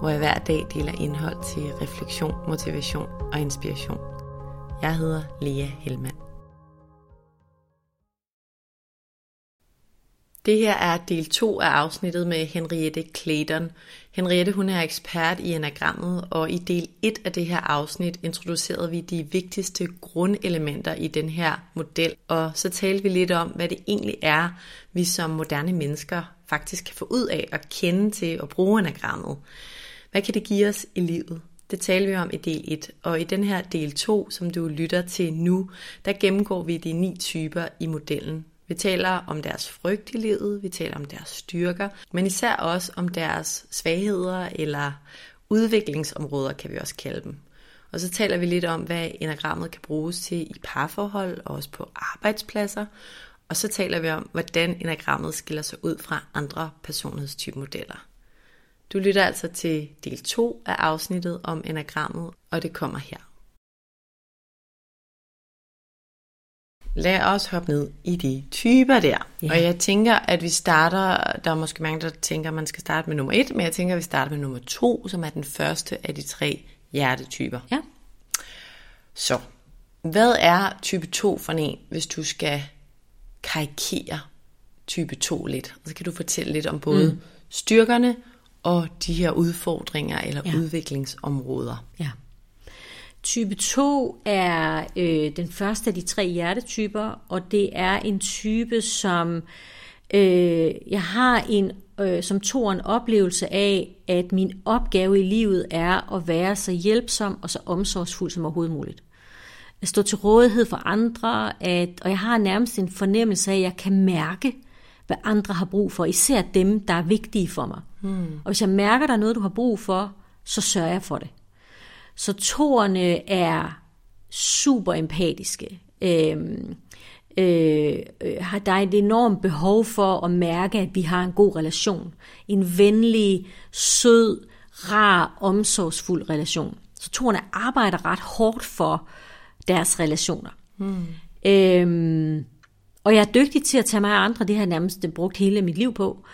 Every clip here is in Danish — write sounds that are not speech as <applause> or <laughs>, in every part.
hvor jeg hver dag deler indhold til refleksion, motivation og inspiration. Jeg hedder Lea Helmand. Det her er del 2 af afsnittet med Henriette Clayton. Henriette hun er ekspert i enagrammet, og i del 1 af det her afsnit introducerede vi de vigtigste grundelementer i den her model, og så talte vi lidt om, hvad det egentlig er, vi som moderne mennesker faktisk kan få ud af at kende til og bruge enagrammet. Hvad kan det give os i livet? Det taler vi om i del 1, og i den her del 2, som du lytter til nu, der gennemgår vi de ni typer i modellen. Vi taler om deres frygt i livet, vi taler om deres styrker, men især også om deres svagheder eller udviklingsområder, kan vi også kalde dem. Og så taler vi lidt om, hvad enagrammet kan bruges til i parforhold og også på arbejdspladser. Og så taler vi om, hvordan enagrammet skiller sig ud fra andre personlighedstypemodeller. Du lytter altså til del 2 af afsnittet om enagrammet, og det kommer her. Lad os hoppe ned i de typer der. Ja. Og jeg tænker, at vi starter, der er måske mange, der tænker, at man skal starte med nummer et, men jeg tænker, at vi starter med nummer to, som er den første af de tre hjertetyper. Ja. Så, hvad er type 2 for en, hvis du skal karikere type 2 lidt? Og så kan du fortælle lidt om både mm. styrkerne og de her udfordringer eller ja. udviklingsområder. Ja. Type 2 er øh, den første af de tre hjertetyper, og det er en type, som øh, jeg har en øh, som to en oplevelse af, at min opgave i livet er at være så hjælpsom og så omsorgsfuld som overhovedet muligt. At stå til rådighed for andre, at, og jeg har nærmest en fornemmelse af, at jeg kan mærke, hvad andre har brug for, især dem, der er vigtige for mig. Hmm. Og hvis jeg mærker, der er noget, du har brug for, så sørger jeg for det. Så toerne er super empatiske. Øhm, øh, øh, der er et enormt behov for at mærke, at vi har en god relation. En venlig, sød, rar, omsorgsfuld relation. Så toerne arbejder ret hårdt for deres relationer. Hmm. Øhm, og jeg er dygtig til at tage mig af andre, det har jeg nærmest brugt hele mit liv på.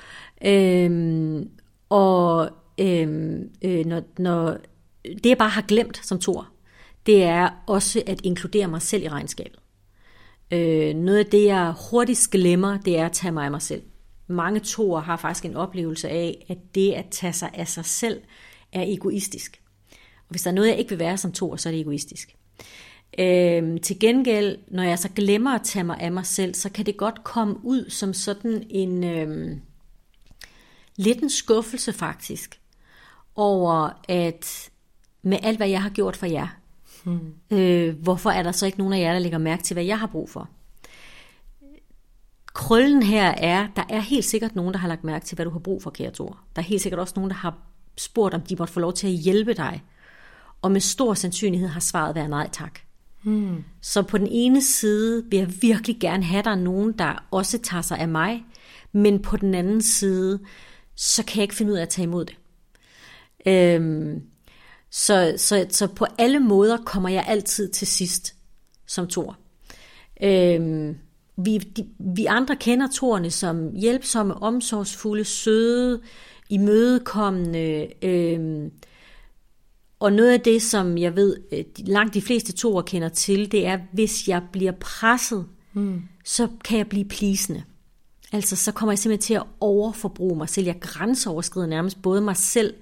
Øhm, og øhm, øh, når, når det jeg bare har glemt som tor, det er også at inkludere mig selv i regnskabet. Øh, noget af det, jeg hurtigst glemmer, det er at tage mig af mig selv. Mange toer har faktisk en oplevelse af, at det at tage sig af sig selv er egoistisk. Og hvis der er noget, jeg ikke vil være som toer, så er det egoistisk. Øh, til gengæld, når jeg så glemmer at tage mig af mig selv, så kan det godt komme ud som sådan en øh, lidt en skuffelse faktisk, over at med alt, hvad jeg har gjort for jer, hmm. øh, hvorfor er der så ikke nogen af jer, der lægger mærke til, hvad jeg har brug for? Krøllen her er, der er helt sikkert nogen, der har lagt mærke til, hvad du har brug for, kære Thor. Der er helt sikkert også nogen, der har spurgt, om de måtte få lov til at hjælpe dig. Og med stor sandsynlighed har svaret været nej tak. Mm. Så på den ene side vil jeg virkelig gerne have, der nogen, der også tager sig af mig, men på den anden side, så kan jeg ikke finde ud af at tage imod det. Øhm, så, så, så på alle måder kommer jeg altid til sidst som tor. Øhm, vi, de, vi andre kender torne som hjælpsomme, omsorgsfulde, søde, imødekommende. Øhm, og noget af det, som jeg ved, øh, langt de fleste toer kender til, det er, hvis jeg bliver presset, mm. så kan jeg blive plisende. Altså, så kommer jeg simpelthen til at overforbruge mig selv. Jeg grænseoverskrider nærmest både mig selv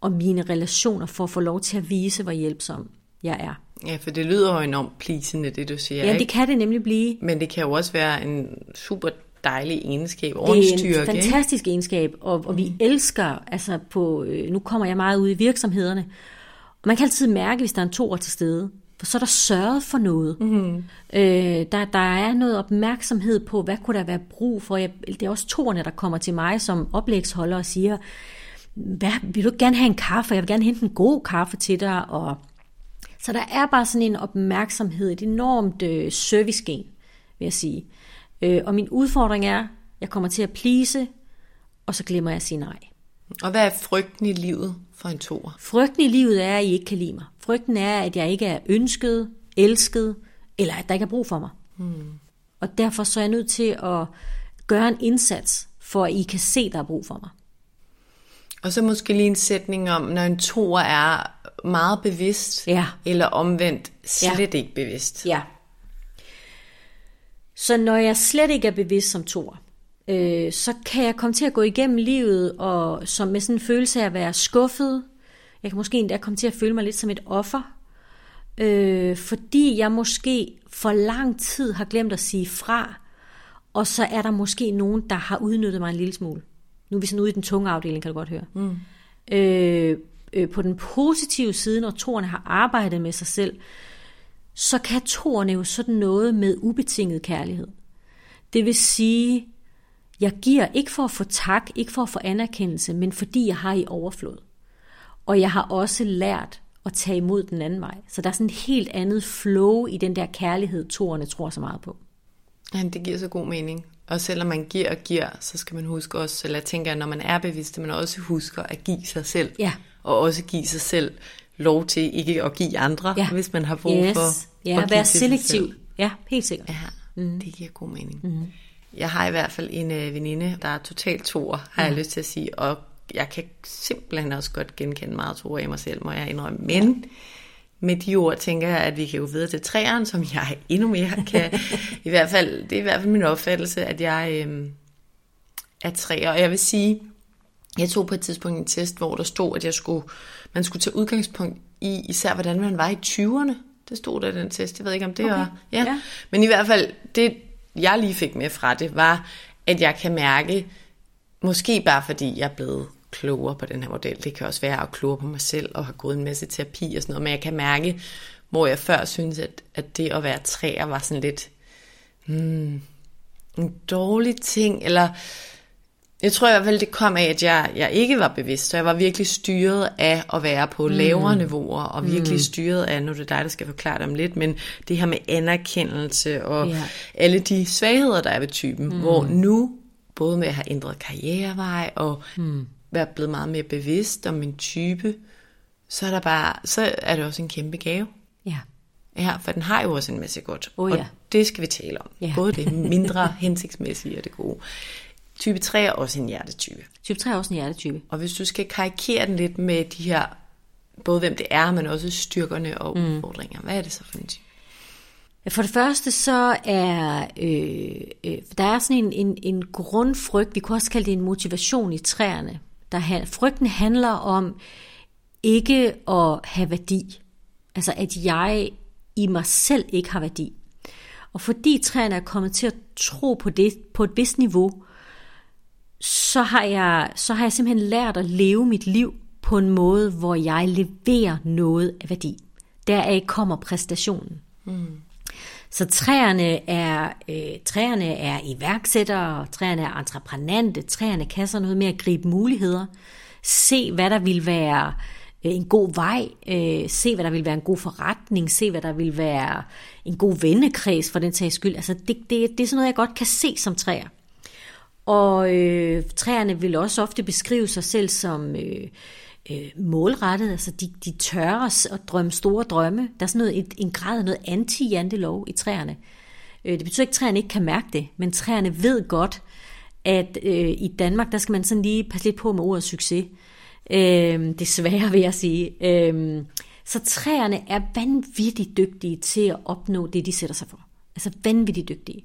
og mine relationer for at få lov til at vise, hvor hjælpsom jeg er. Ja, for det lyder jo enormt plisende, det du siger. Ja, ikke? det kan det nemlig blive. Men det kan jo også være en super dejlig egenskab og en styrke. Det er en fantastisk ikke? egenskab, og, og vi mm. elsker, altså på, øh, nu kommer jeg meget ud i virksomhederne, og man kan altid mærke, hvis der er en toer til stede, for så er der sørget for noget. Mm. Øh, der, der er noget opmærksomhed på, hvad kunne der være brug for. Jeg, det er også toerne, der kommer til mig som oplægsholder og siger, hvad, vil du gerne have en kaffe? Jeg vil gerne hente en god kaffe til dig. Og så der er bare sådan en opmærksomhed, et enormt øh, servicegen, vil jeg sige. Øh, og min udfordring er, jeg kommer til at plise, og så glemmer jeg at sige nej. Og hvad er frygten i livet for en toer? Frygten i livet er, at I ikke kan lide mig. Frygten er, at jeg ikke er ønsket, elsket, eller at der ikke er brug for mig. Hmm. Og derfor så er jeg nødt til at gøre en indsats, for at I kan se, at der er brug for mig. Og så måske lige en sætning om, når en toer er meget bevidst, ja. eller omvendt slet ja. ikke bevidst. Ja. Så når jeg slet ikke er bevidst som toer, øh, så kan jeg komme til at gå igennem livet og som med sådan en følelse af at være skuffet. Jeg kan måske endda komme til at føle mig lidt som et offer, øh, fordi jeg måske for lang tid har glemt at sige fra, og så er der måske nogen, der har udnyttet mig en lille smule. Nu er vi sådan ude i den tunge afdeling, kan du godt høre. Mm. Øh, øh, på den positive side, når toerne har arbejdet med sig selv, så kan toerne jo sådan noget med ubetinget kærlighed. Det vil sige, jeg giver ikke for at få tak, ikke for at få anerkendelse, men fordi jeg har i overflod. Og jeg har også lært at tage imod den anden vej. Så der er sådan et helt andet flow i den der kærlighed, toerne tror så meget på. Ja, det giver så god mening. Og selvom man giver og giver, så skal man huske også, eller jeg tænker, når man er bevidst, at man også husker at give sig selv. Ja. Og også give sig selv lov til ikke at give andre, ja. hvis man har brug yes. for ja, at være selektiv. Ja, helt sikkert. Ja, mm. det giver god mening. Mm. Jeg har i hvert fald en øh, veninde, der er totalt toer, har ja. jeg lyst til at sige, og jeg kan simpelthen også godt genkende meget toer i mig selv, må jeg indrømme. Men med de ord tænker jeg, at vi kan jo videre til træerne, som jeg endnu mere <laughs> kan. I hvert fald, det er i hvert fald min opfattelse, at jeg øh, er træer. Og jeg vil sige, jeg tog på et tidspunkt en test, hvor der stod, at jeg skulle, man skulle tage udgangspunkt i især, hvordan man var i 20'erne. Det stod der i den test. Jeg ved ikke, om det okay. var... Ja. ja. Men i hvert fald, det jeg lige fik med fra det, var, at jeg kan mærke, måske bare fordi jeg er blevet klogere på den her model. Det kan også være at klogere på mig selv og have gået en masse terapi og sådan noget, men jeg kan mærke, hvor jeg før synes, at, at det at være træer var sådan lidt hmm, en dårlig ting, eller jeg tror i hvert fald, det kom af, at jeg, jeg ikke var bevidst, så jeg var virkelig styret af at være på mm. lavere niveauer, og virkelig mm. styret af, nu er det dig, der skal forklare det om lidt, men det her med anerkendelse og yeah. alle de svagheder, der er ved typen, mm. hvor nu, både med at have ændret karrierevej og mm. være blevet meget mere bevidst om min type, så er, der bare, så er det også en kæmpe gave. Ja. Ja, for den har jo også en masse godt. Oh, ja. Og det skal vi tale om. Ja. Både det <laughs> mindre hensigtsmæssige og det gode. Type 3 er også en hjertetype. Type 3 er også en hjertetype. Og hvis du skal karikere den lidt med de her, både hvem det er, men også styrkerne og mm. udfordringer, hvad er det så for en type? For det første så er øh, øh, der er sådan en, en, en grundfrygt, vi kunne også kalde det en motivation i træerne. Der, frygten handler om ikke at have værdi. Altså at jeg i mig selv ikke har værdi. Og fordi træerne er kommet til at tro på det på et vist niveau, så har, jeg, så har jeg simpelthen lært at leve mit liv på en måde, hvor jeg leverer noget af værdi. Deraf kommer præstationen. Mm. Så træerne er, øh, træerne er iværksættere, træerne er entreprenante, træerne kan så noget med at gribe muligheder, se hvad der vil være øh, en god vej, øh, se hvad der vil være en god forretning, se hvad der vil være en god vennekreds for den sags skyld. Altså det, det, det er sådan noget, jeg godt kan se som træer. Og øh, træerne vil også ofte beskrive sig selv som øh, øh, målrettet, altså de, de tør og drømme store drømme. Der er sådan noget, en, en grad af noget anti-jantelov i træerne. Øh, det betyder ikke, at træerne ikke kan mærke det, men træerne ved godt, at øh, i Danmark, der skal man sådan lige passe lidt på med ordet succes. Øh, desværre vil jeg sige. Øh, så træerne er vanvittigt dygtige til at opnå det, de sætter sig for. Altså vanvittigt dygtige.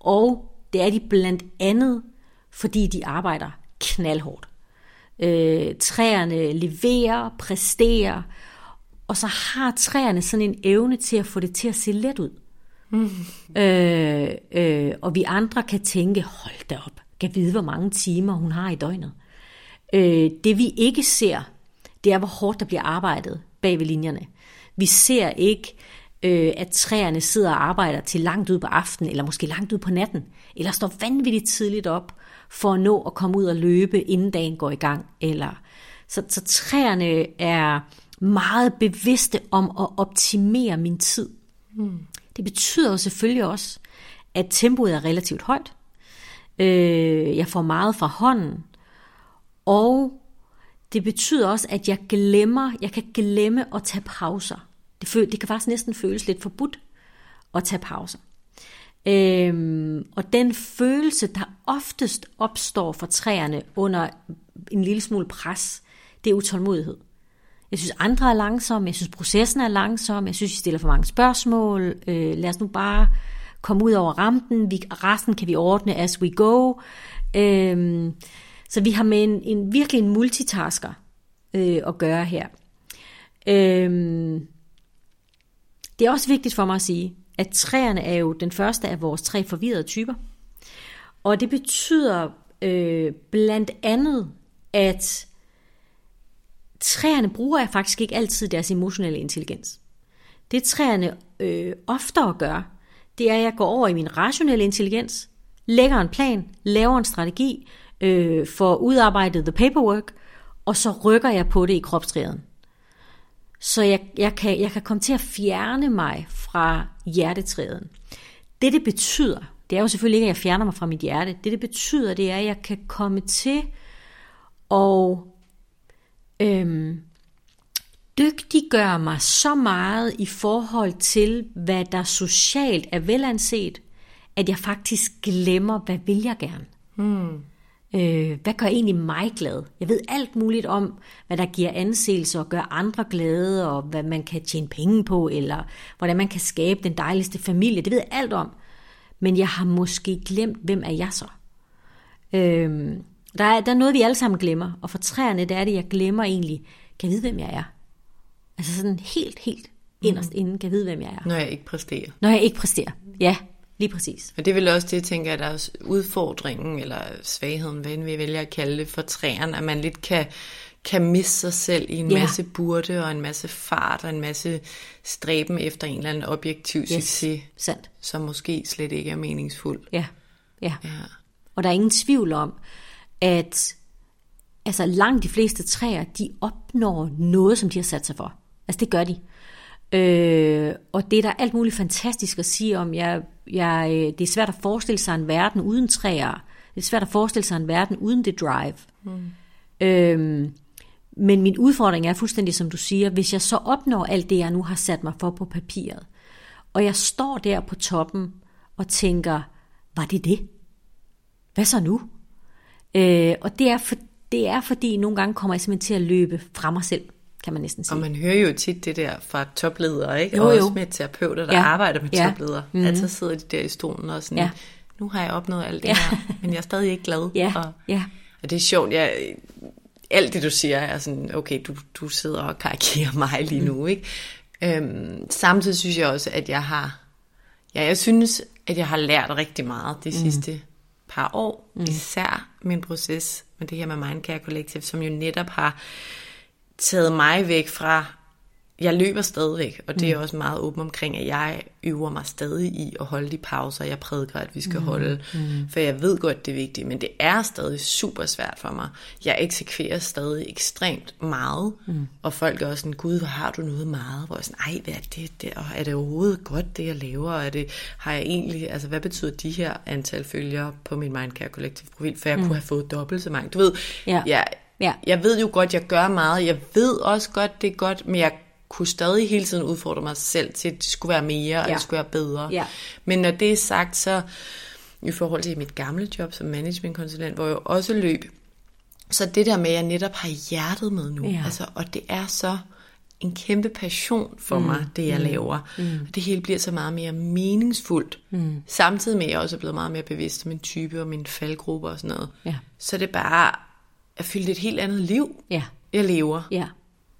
Og det er de blandt andet, fordi de arbejder knaldhårdt. Øh, træerne leverer, præsterer, og så har træerne sådan en evne til at få det til at se let ud. Mm. Øh, øh, og vi andre kan tænke, hold da op, kan vide, hvor mange timer hun har i døgnet. Øh, det vi ikke ser, det er, hvor hårdt der bliver arbejdet bag ved linjerne. Vi ser ikke, øh, at træerne sidder og arbejder til langt ud på aftenen, eller måske langt ud på natten, eller står vanvittigt tidligt op for at nå at komme ud og løbe, inden dagen går i gang. Eller så, så træerne er meget bevidste om at optimere min tid. Mm. Det betyder jo selvfølgelig også, at tempoet er relativt højt. Øh, jeg får meget fra hånden, og det betyder også, at jeg glemmer, jeg kan glemme at tage pauser. Det, føl, det kan faktisk næsten føles lidt forbudt at tage pauser. Øhm, og den følelse, der oftest opstår for træerne under en lille smule pres, det er utålmodighed. Jeg synes, andre er langsomme, jeg synes, processen er langsom, jeg synes, I stiller for mange spørgsmål, øh, lad os nu bare komme ud over rampen, vi, resten kan vi ordne as we go. Øhm, så vi har med en, en virkelig en multitasker øh, at gøre her. Øhm, det er også vigtigt for mig at sige, at træerne er jo den første af vores tre forvirrede typer. Og det betyder øh, blandt andet, at træerne bruger faktisk ikke altid deres emotionelle intelligens. Det træerne øh, oftere gør, det er, at jeg går over i min rationelle intelligens, lægger en plan, laver en strategi, øh, får udarbejdet the paperwork, og så rykker jeg på det i kropstræden. Så jeg, jeg, kan, jeg kan komme til at fjerne mig fra hjertetræden. Det, det betyder, det er jo selvfølgelig ikke, at jeg fjerner mig fra mit hjerte. Det, det betyder, det er, at jeg kan komme til at øhm, dygtiggøre mig så meget i forhold til, hvad der socialt er velanset, at jeg faktisk glemmer, hvad vil jeg gerne. Hmm. Øh, hvad gør egentlig mig glad? Jeg ved alt muligt om, hvad der giver anseelse og gør andre glade, og hvad man kan tjene penge på, eller hvordan man kan skabe den dejligste familie. Det ved jeg alt om. Men jeg har måske glemt, hvem er jeg så? Øh, der, er, der er noget, vi alle sammen glemmer, og for træerne, der er det, jeg glemmer egentlig, kan jeg vide, hvem jeg er? Altså sådan helt, helt inderst mm. inden, kan jeg vide, hvem jeg er. Når jeg ikke præsterer. Når jeg ikke præsterer, ja. Lige præcis. Og det er vel også det, jeg tænker, at der er udfordringen, eller svagheden, hvad vi vælger at kalde det, for træerne, at man lidt kan, kan miste sig selv i en ja. masse burde, og en masse fart, og en masse stræben efter en eller anden objektiv yes. succes, Sandt. som måske slet ikke er meningsfuld. Ja. ja. ja. Og der er ingen tvivl om, at altså langt de fleste træer, de opnår noget, som de har sat sig for. Altså det gør de. Øh, og det er der alt muligt fantastisk at sige om. Jeg, jeg, øh, det er svært at forestille sig en verden uden træer. Det er svært at forestille sig en verden uden det drive. Mm. Øh, men min udfordring er fuldstændig som du siger, hvis jeg så opnår alt det, jeg nu har sat mig for på papiret, og jeg står der på toppen og tænker, var det det? Hvad så nu? Øh, og det er, for, det er fordi, nogle gange kommer jeg simpelthen til at løbe fra mig selv kan man næsten sige. Og man hører jo tit det der fra topledere, ikke? Jo, og også med terapeuter, der ja. arbejder med ja. topledere. Mm-hmm. Altså sidder de der i stolen og sådan, ja. nu har jeg opnået alt det ja. her, men jeg er stadig ikke glad. Ja. Og, ja. og det er sjovt, jeg, alt det du siger er sådan, okay, du, du sidder og karikerer <laughs> mig lige nu, mm. ikke? Øhm, samtidig synes jeg også, at jeg har, ja, jeg synes, at jeg har lært rigtig meget de mm. sidste par år, mm. især min proces med det her med Mindcare Collective, som jo netop har taget mig væk fra jeg løber stadigvæk, og det er også meget åben omkring, at jeg øver mig stadig i at holde de pauser, jeg prædiker, at vi skal mm. holde. Mm. For jeg ved godt, det er vigtigt, men det er stadig super svært for mig. Jeg eksekverer stadig ekstremt meget, mm. og folk er også sådan, gud, hvor har du noget meget? Hvor jeg sådan, ej, hvad er det der? Og er det overhovedet godt, det jeg laver? Og er det, har jeg egentlig, altså hvad betyder de her antal følgere på min Mindcare Collective profil? For jeg mm. kunne have fået dobbelt så mange. Du ved, ja. jeg, Ja. Jeg ved jo godt, jeg gør meget. Jeg ved også godt, det er godt, men jeg kunne stadig hele tiden udfordre mig selv til, at det skulle være mere, ja. og det skulle være bedre. Ja. Men når det er sagt, så i forhold til mit gamle job som managementkonsulent, hvor jeg også løb, så det der med, at jeg netop har hjertet med nu, ja. altså, og det er så en kæmpe passion for mm. mig, det jeg mm. laver. Mm. Og det hele bliver så meget mere meningsfuldt. Mm. Samtidig med, at jeg også er blevet meget mere bevidst om min type og min faldgruppe og sådan noget. Ja. Så det er bare at fylde et helt andet liv, ja. jeg lever. Ja.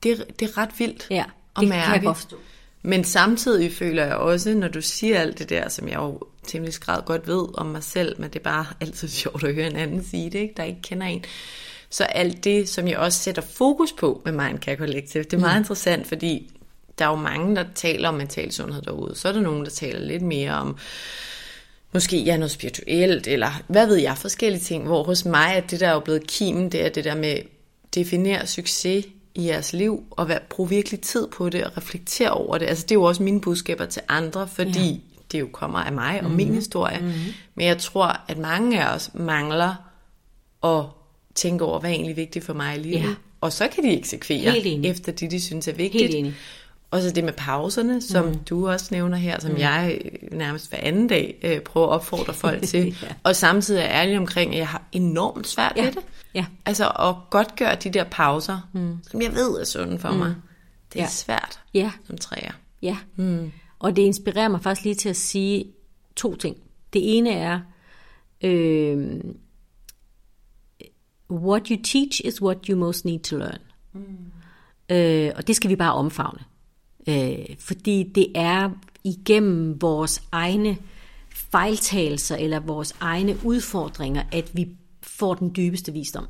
Det, det er ret vildt. Ja at mærke. Kan jeg godt forstå. Men samtidig føler jeg også, når du siger alt det der, som jeg jo temmelig grad godt ved om mig selv, men det er bare <laughs> altid sjovt at høre en anden sige det, ikke? der ikke kender en. Så alt det, som jeg også sætter fokus på med Mindcare Collective, det er meget mm. interessant, fordi der er jo mange, der taler om mental sundhed derude. Så er der nogen, der taler lidt mere om, måske ja, noget spirituelt, eller hvad ved jeg, forskellige ting, hvor hos mig er det, der er jo blevet kimen, det er det der med, definere succes i jeres liv, og vær, bruge virkelig tid på det, og reflektere over det. Altså det er jo også mine budskaber til andre, fordi ja. det jo kommer af mig og mm. min historie. Mm. Men jeg tror, at mange af os mangler at tænke over, hvad er egentlig vigtigt for mig i livet. Ja. Og så kan de eksekvere efter det, de synes er vigtigt. Helt enig. Og så det med pauserne, som mm. du også nævner her, som mm. jeg nærmest hver anden dag øh, prøver at opfordre folk til. <laughs> ja. Og samtidig er ærlig omkring, at jeg har enormt svært ja. ved det. Ja. Altså at godt gøre de der pauser, mm. som jeg ved er sunde for mm. mig. Det er ja. svært ja. som træer. Ja, mm. og det inspirerer mig faktisk lige til at sige to ting. Det ene er, øh, what you teach is what you most need to learn. Mm. Øh, og det skal vi bare omfavne. Øh, fordi det er igennem vores egne fejltagelser eller vores egne udfordringer, at vi får den dybeste visdom.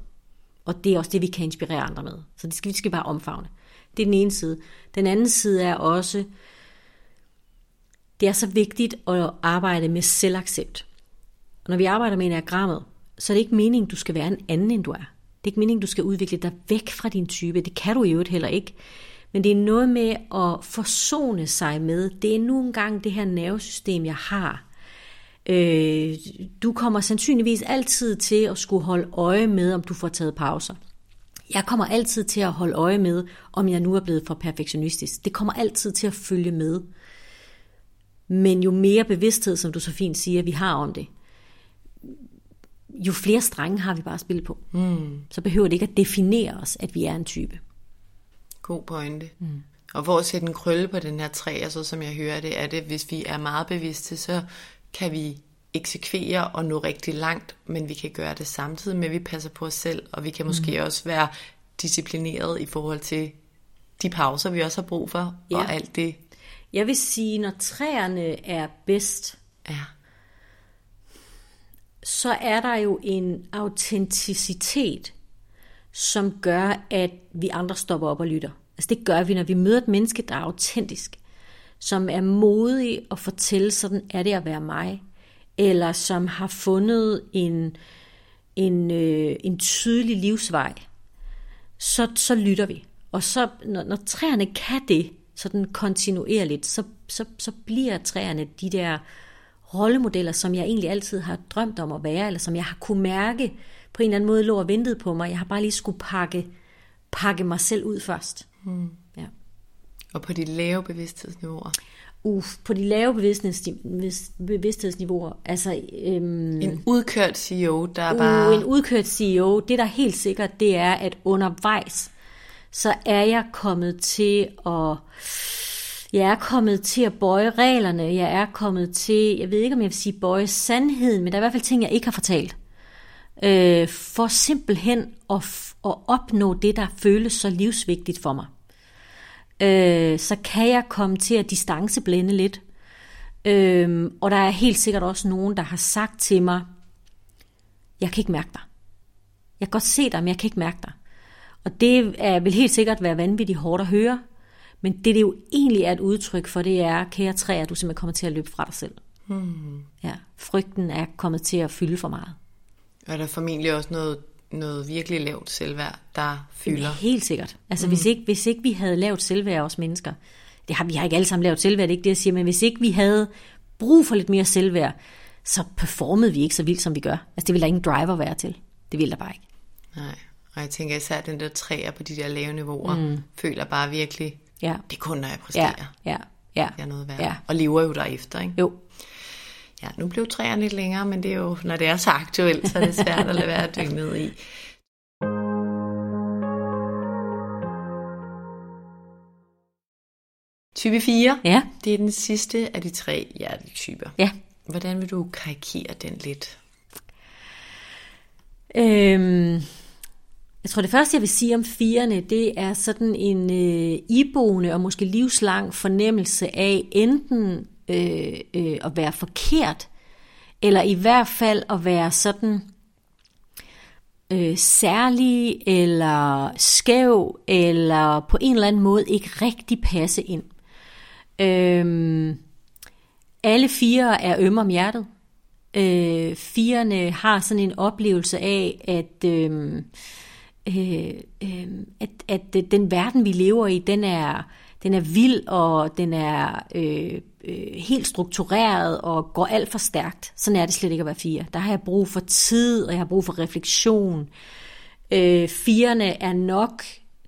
Og det er også det, vi kan inspirere andre med. Så det skal vi skal bare omfavne. Det er den ene side. Den anden side er også, det er så vigtigt at arbejde med selvaccept. Og når vi arbejder med enagrammet, så er det ikke meningen, du skal være en anden, end du er. Det er ikke meningen, du skal udvikle dig væk fra din type. Det kan du jo heller ikke. Men det er noget med at forsone sig med, det er nu engang det her nervesystem, jeg har. Øh, du kommer sandsynligvis altid til at skulle holde øje med, om du får taget pauser. Jeg kommer altid til at holde øje med, om jeg nu er blevet for perfektionistisk. Det kommer altid til at følge med. Men jo mere bevidsthed, som du så fint siger, vi har om det, jo flere strenge har vi bare at spille på. Mm. Så behøver det ikke at definere os, at vi er en type. God pointe. Mm. Og hvor at sætte en krølle på den her træ, altså som jeg hører det, er det, hvis vi er meget bevidste, så kan vi eksekvere og nå rigtig langt, men vi kan gøre det samtidig med, at vi passer på os selv, og vi kan måske mm. også være disciplineret i forhold til de pauser, vi også har brug for, ja. og alt det. Jeg vil sige, når træerne er bedst, ja. så er der jo en autenticitet, som gør, at vi andre stopper op og lytter. Altså det gør vi, når vi møder et menneske, der er autentisk, som er modig at fortælle, sådan er det at være mig, eller som har fundet en, en, øh, en tydelig livsvej, så, så lytter vi. Og så, når, når træerne kan det, sådan kontinuerligt, så, så, så bliver træerne de der rollemodeller, som jeg egentlig altid har drømt om at være, eller som jeg har kunne mærke, på en eller anden måde lå og ventede på mig. Jeg har bare lige skulle pakke, pakke mig selv ud først. Mm. Ja. Og på de lave bevidsthedsniveauer? Uh, på de lave bevidsthedsniveauer. Altså, øhm, en udkørt CEO, der er uh, bare... En udkørt CEO, det der er helt sikkert, det er, at undervejs, så er jeg kommet til at... Jeg er kommet til at bøje reglerne, jeg er kommet til, jeg ved ikke om jeg vil sige bøje sandheden, men der er i hvert fald ting, jeg ikke har fortalt øh, for simpelthen at, at opnå det, der føles så livsvigtigt for mig. Øh, så kan jeg komme til at distanceblende lidt. Øh, og der er helt sikkert også nogen, der har sagt til mig, jeg kan ikke mærke dig. Jeg kan godt se dig, men jeg kan ikke mærke dig. Og det er, vil helt sikkert være vanvittigt hårdt at høre. Men det, det jo egentlig er et udtryk for, det er, kære træer, du simpelthen kommer til at løbe fra dig selv. Hmm. Ja, frygten er kommet til at fylde for meget. Og der er formentlig også noget, noget virkelig lavt selvværd, der fylder. Helt sikkert. Altså mm. hvis, ikke, hvis ikke vi havde lavt selvværd os mennesker, det har vi har ikke alle sammen lavt selvværd, det er ikke det, jeg siger, men hvis ikke vi havde brug for lidt mere selvværd, så performede vi ikke så vildt, som vi gør. Altså det ville der ingen driver være til. Det ville der bare ikke. Nej, og jeg tænker især den der træer på de der lave niveauer, mm. føler bare virkelig, ja. det er kun, når jeg præsterer. Ja, ja, ja. Det er noget værd. Ja. Og lever jo derefter, ikke? Jo. Ja, nu blev træerne lidt længere, men det er jo, når det er så aktuelt, så er det svært at lade være at dykke ned i. Type 4, ja. det er den sidste af de tre hjertetyper. Ja. Hvordan vil du karikere den lidt? Øhm, jeg tror det første, jeg vil sige om firene, det er sådan en øh, iboende og måske livslang fornemmelse af enten øh, øh, at være forkert, eller i hvert fald at være sådan øh, særlig, eller skæv, eller på en eller anden måde ikke rigtig passe ind. Øh, alle fire er ømme om hjertet. Øh, firene har sådan en oplevelse af, at, øhm, øh, øh, at, at den verden, vi lever i, den er, den er vild, og den er øh, øh, helt struktureret og går alt for stærkt. Sådan er det slet ikke at være fire. Der har jeg brug for tid, og jeg har brug for refleksion. Øh, firene er nok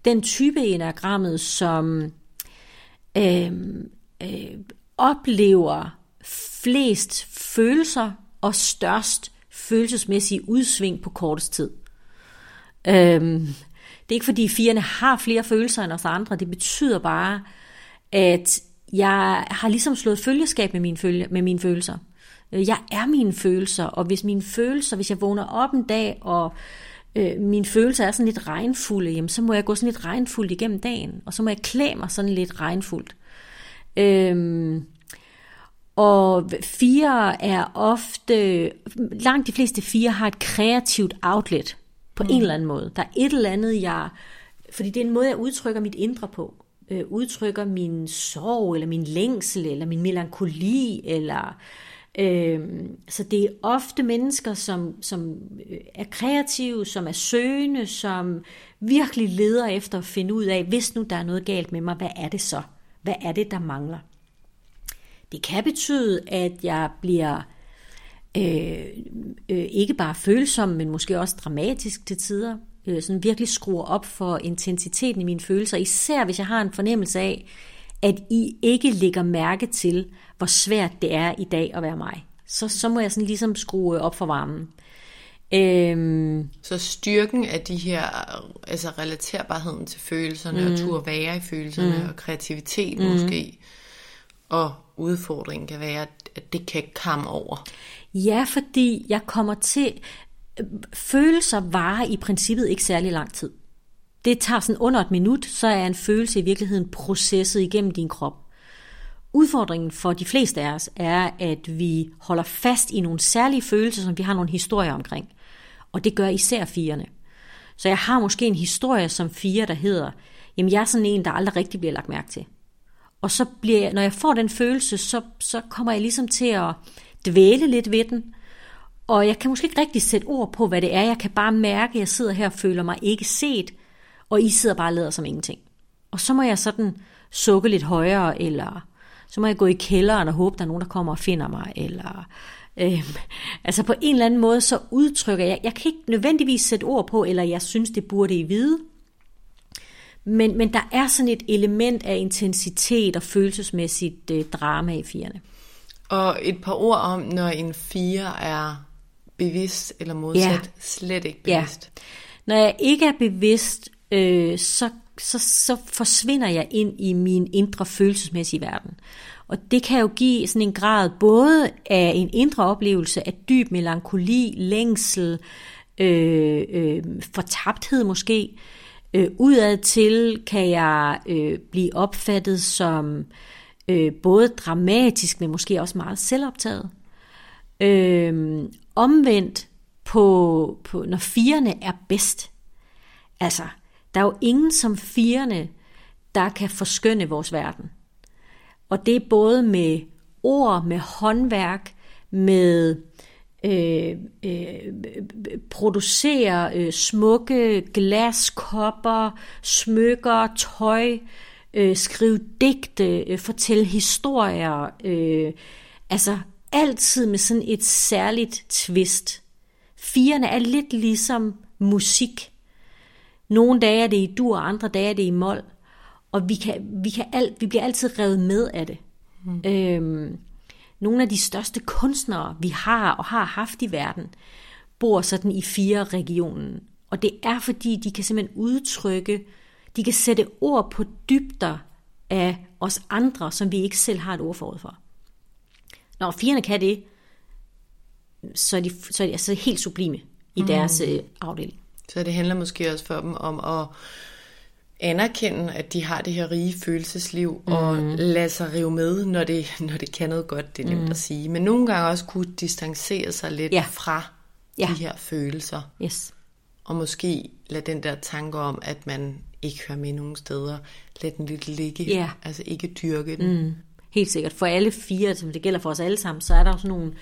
den type enagrammet, som øh, øh, oplever flest følelser og størst følelsesmæssige udsving på kortest tid. Øhm, det er ikke fordi firene har flere følelser end os andre, det betyder bare, at jeg har ligesom slået følgeskab med mine, følge, med mine følelser. Jeg er mine følelser, og hvis mine følelser, hvis jeg vågner op en dag, og øh, mine følelser er sådan lidt regnfulde, jamen, så må jeg gå sådan lidt regnfuldt igennem dagen, og så må jeg klæde mig sådan lidt regnfuldt. Øhm, og fire er ofte, langt de fleste fire har et kreativt outlet på mm. en eller anden måde. Der er et eller andet, jeg, fordi det er en måde, jeg udtrykker mit indre på. Øh, udtrykker min sorg, eller min længsel, eller min melankoli, eller... Øh, så det er ofte mennesker, som, som øh, er kreative, som er søgende, som virkelig leder efter at finde ud af, hvis nu der er noget galt med mig, hvad er det så? Hvad er det, der mangler? Det kan betyde, at jeg bliver øh, øh, ikke bare følsom, men måske også dramatisk til tider. Øh, sådan virkelig skruer op for intensiteten i mine følelser, især hvis jeg har en fornemmelse af, at I ikke lægger mærke til, hvor svært det er i dag at være mig. Så, så må jeg sådan ligesom skrue op for varmen. Øhm, så styrken af de her, altså relaterbarheden til følelserne, mm. og tur være i følelserne, mm. og kreativitet mm. måske, og udfordringen kan være, at det kan komme over. Ja, fordi jeg kommer til... Følelser varer i princippet ikke særlig lang tid. Det tager sådan under et minut, så er en følelse i virkeligheden processet igennem din krop. Udfordringen for de fleste af os er, at vi holder fast i nogle særlige følelser, som vi har nogle historier omkring. Og det gør især firene. Så jeg har måske en historie som fire, der hedder, jamen jeg er sådan en, der aldrig rigtig bliver lagt mærke til. Og så bliver jeg, når jeg får den følelse, så, så kommer jeg ligesom til at dvæle lidt ved den. Og jeg kan måske ikke rigtig sætte ord på, hvad det er. Jeg kan bare mærke, at jeg sidder her og føler mig ikke set, og I sidder bare og lader som ingenting. Og så må jeg sådan sukke lidt højere, eller så må jeg gå i kælderen og håbe, der er nogen, der kommer og finder mig, eller øh, altså på en eller anden måde, så udtrykker jeg, jeg kan ikke nødvendigvis sætte ord på, eller jeg synes, det burde I vide, men, men der er sådan et element af intensitet og følelsesmæssigt øh, drama i firene. Og et par ord om, når en fire er bevidst eller modsat ja. slet ikke bevidst. Ja. Når jeg ikke er bevidst, øh, så, så, så forsvinder jeg ind i min indre følelsesmæssige verden. Og det kan jo give sådan en grad både af en indre oplevelse af dyb melankoli, længsel, øh, øh, fortabthed måske, Øh, udad til kan jeg øh, blive opfattet som øh, både dramatisk, men måske også meget selvoptaget. Øh, omvendt på, på, når firene er bedst. Altså, der er jo ingen som firene, der kan forskønne vores verden. Og det er både med ord, med håndværk, med øh, øh, producere øh, smukke glaskopper, smykker, tøj, øh, skrive digte, øh, fortælle historier, øh, altså altid med sådan et særligt twist. Firene er lidt ligesom musik. Nogle dage er det i dur, andre dage er det i mol. Og vi, kan, vi, kan alt, vi bliver altid revet med af det. Mm. Øhm, nogle af de største kunstnere, vi har og har haft i verden, bor sådan i fire regionen. Og det er fordi, de kan simpelthen udtrykke, de kan sætte ord på dybder af os andre, som vi ikke selv har et ord forud for. Når firerne kan det, så er de, så er de altså helt sublime i mm. deres øh, afdeling. Så det handler måske også for dem om at anerkende, at de har det her rige følelsesliv, mm. og lade sig rive med, når det, når det kan noget godt, det er nemt mm. at sige. Men nogle gange også kunne distancere sig lidt ja. fra ja. de her følelser. Yes. Og måske lade den der tanke om, at man ikke hører med nogen steder, lade den lidt ligge. Ja. Altså ikke dyrke den. Mm. Helt sikkert. For alle fire, som det gælder for os alle sammen, så er der også nogle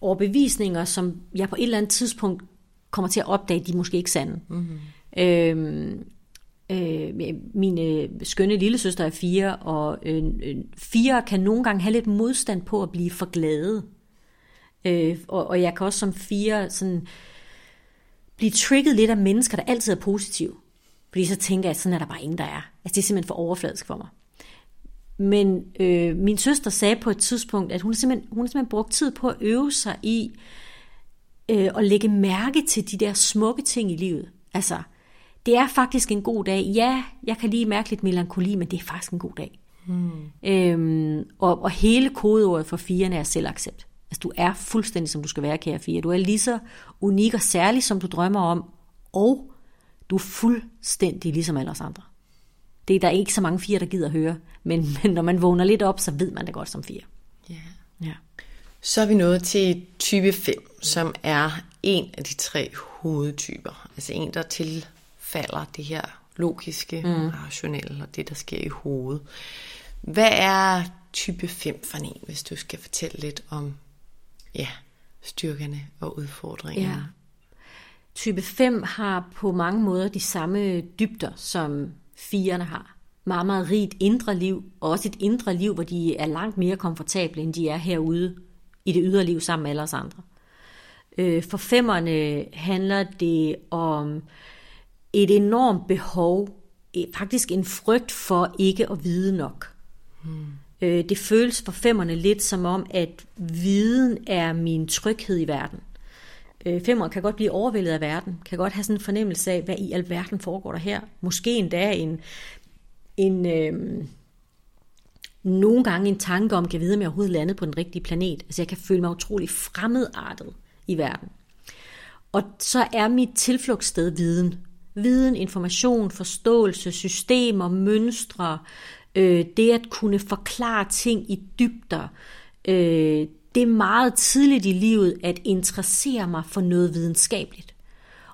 overbevisninger, som jeg på et eller andet tidspunkt kommer til at opdage, de er måske ikke sande. Mm-hmm. Øhm, øh, min øh, skønne lille søster er fire, og øh, øh, fire kan nogle gange have lidt modstand på at blive for glade. Øh, og, og jeg kan også som fire sådan blive trigget lidt af mennesker, der altid er positive. Fordi så tænker jeg, at sådan er der bare ingen, der er. Altså det er simpelthen for overfladisk for mig. Men øh, min søster sagde på et tidspunkt, at hun simpelthen, hun simpelthen brugt tid på at øve sig i øh, at lægge mærke til de der smukke ting i livet. Altså, det er faktisk en god dag. Ja, jeg kan lige mærke lidt melankoli, men det er faktisk en god dag. Hmm. Øhm, og, og hele kodeordet for firen er selvaccept. Altså, du er fuldstændig, som du skal være, kære fire. Du er lige så unik og særlig, som du drømmer om, og du er fuldstændig ligesom alle os andre. Det er der ikke så mange fire, der gider at høre, men, <laughs> men når man vågner lidt op, så ved man det godt som fire. Yeah. Ja. Så er vi nået til type 5, som er en af de tre hovedtyper. Altså en, der tilfalder det her logiske, mm. rationelle og det, der sker i hovedet. Hvad er type 5 for en, hvis du skal fortælle lidt om ja, styrkerne og udfordringerne? Ja. Type 5 har på mange måder de samme dybder, som firerne har. Meget, meget rigt indre liv, og også et indre liv, hvor de er langt mere komfortable, end de er herude i det ydre liv sammen med alle os andre. Øh, for femmerne handler det om et enormt behov, faktisk en frygt for ikke at vide nok. Hmm. Det føles for femmerne lidt som om, at viden er min tryghed i verden. Øh, femmer kan godt blive overvældet af verden, kan godt have sådan en fornemmelse af, hvad i alverden foregår der her. Måske endda en, en øh, nogle gange en tanke om, kan vide, om jeg overhovedet landet på den rigtige planet. Altså jeg kan føle mig utrolig fremmedartet i verden. Og så er mit tilflugtssted viden. Viden, information, forståelse, systemer, mønstre, øh, det at kunne forklare ting i dybder. Øh, det er meget tidligt i livet at interessere mig for noget videnskabeligt.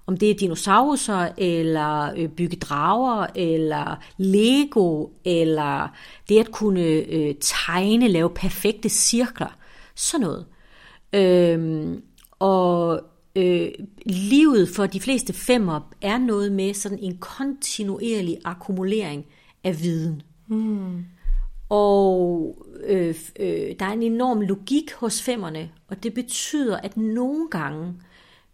Om det er dinosaurer, eller øh, bygge drager, eller Lego, eller det at kunne øh, tegne, lave perfekte cirkler. Sådan noget. Øhm, og øh, livet for de fleste femmer er noget med sådan en kontinuerlig akkumulering af viden. Mm. Og øh, øh, der er en enorm logik hos femmerne, og det betyder, at nogle gange,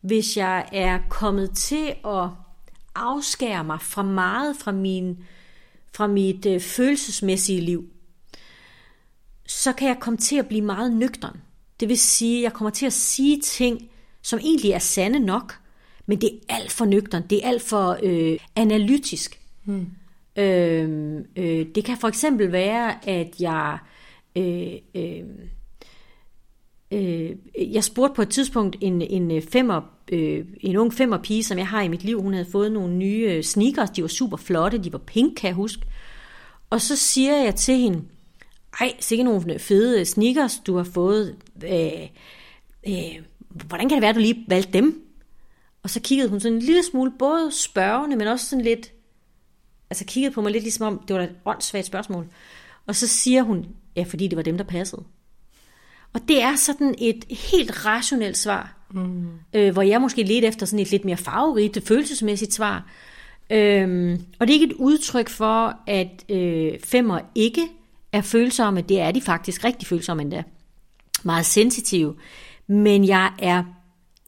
hvis jeg er kommet til at afskære mig fra meget fra, min, fra mit øh, følelsesmæssige liv, så kan jeg komme til at blive meget nøgtern. Det vil sige, at jeg kommer til at sige ting, som egentlig er sande nok, men det er alt for nøgtern, det er alt for øh, analytisk. Hmm. Øh, øh, det kan for eksempel være, at jeg øh, øh, øh, jeg spurgte på et tidspunkt en, en øh, femmer, øh, en ung femmer pige, som jeg har i mit liv, hun havde fået nogle nye øh, sneakers, de var super flotte, de var pink, kan jeg huske. Og så siger jeg til hende, ej, sikkert nogle fede øh, sneakers, du har fået. Øh, øh, hvordan kan det være, at du lige valgte dem? Og så kiggede hun sådan en lille smule, både spørgende, men også sådan lidt, altså kiggede på mig lidt ligesom om, det var et åndssvagt spørgsmål. Og så siger hun, ja, fordi det var dem, der passede. Og det er sådan et helt rationelt svar, mm. øh, hvor jeg måske lidt efter sådan et lidt mere farverigt, følelsesmæssigt svar. Øhm, og det er ikke et udtryk for, at øh, femmer ikke er følsomme. Det er de faktisk rigtig følsomme endda. Meget sensitive. Men jeg er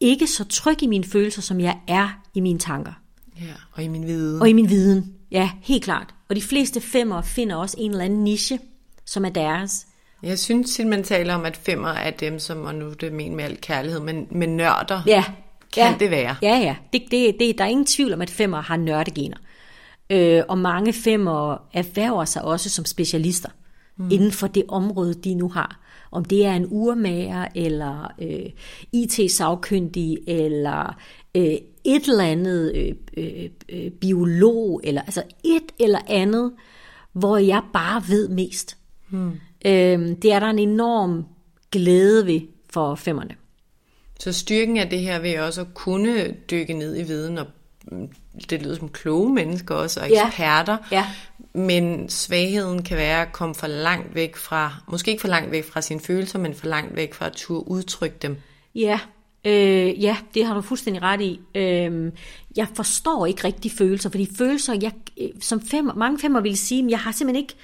ikke så tryg i mine følelser, som jeg er i mine tanker. Ja, og i min viden. Og i min viden, ja, helt klart. Og de fleste femmer finder også en eller anden niche, som er deres. Jeg synes at man taler om, at femmer er dem, som, og nu det mener med al kærlighed, men, men nørder. Ja. Kan ja. det være? Ja, ja. Det, det, det, der er ingen tvivl om, at femmer har nørdegener. Øh, og mange femmer erhverver sig også som specialister mm. inden for det område, de nu har. Om det er en urmager, eller øh, IT-sagkyndig, eller øh, et eller andet øh, øh, øh, biolog, eller altså et eller andet, hvor jeg bare ved mest. Hmm. Øh, det er der en enorm glæde ved for femmerne. Så styrken af det her vil også at kunne dykke ned i viden, og det lyder som kloge mennesker også, og eksperter. Ja. ja. Men svagheden kan være at komme for langt væk fra, måske ikke for langt væk fra sine følelser, men for langt væk fra at turde udtrykke dem. Ja, øh, ja, det har du fuldstændig ret i. Øh, jeg forstår ikke rigtig følelser, fordi følelser, jeg, som fem, mange femmer vil sige, jeg har simpelthen ikke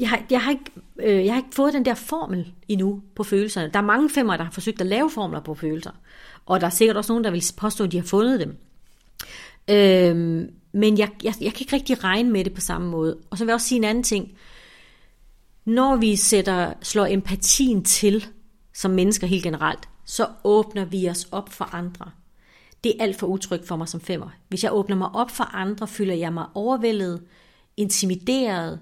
jeg har, jeg, har ikke, øh, jeg har ikke fået den der formel endnu på følelserne. Der er mange femmer, der har forsøgt at lave formler på følelser. Og der er sikkert også nogen, der vil påstå, at de har fundet dem. Øhm, men jeg, jeg, jeg kan ikke rigtig regne med det på samme måde. Og så vil jeg også sige en anden ting. Når vi sætter, slår empatien til som mennesker helt generelt, så åbner vi os op for andre. Det er alt for utrygt for mig som femmer. Hvis jeg åbner mig op for andre, føler jeg mig overvældet, intimideret.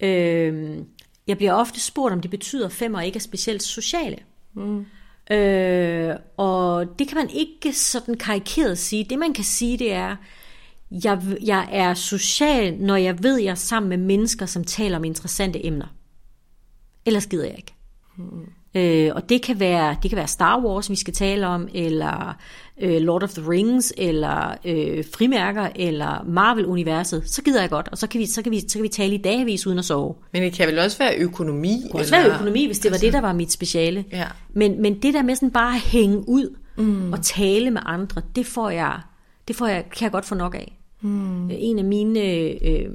Øh, jeg bliver ofte spurgt, om det betyder, at femmer ikke er specielt sociale. Mm. Øh, og det kan man ikke sådan karikeret sige. Det man kan sige, det er, jeg, jeg er social, når jeg ved, jeg er sammen med mennesker, som taler om interessante emner. Ellers gider jeg ikke. Hmm. Øh, og det kan, være, det kan være Star Wars, vi skal tale om, eller øh, Lord of the Rings, eller øh, frimærker, eller Marvel-universet. Så gider jeg godt, og så kan vi, så kan vi, så kan vi tale i dagvis uden at sove. Men det kan vel også være økonomi? Det kan også være økonomi, hvis det altså, var det, der var mit speciale. Ja. Men, men det der med sådan bare at hænge ud mm. og tale med andre, det får jeg, det får jeg, kan jeg godt få nok af. Mm. En af mine øh,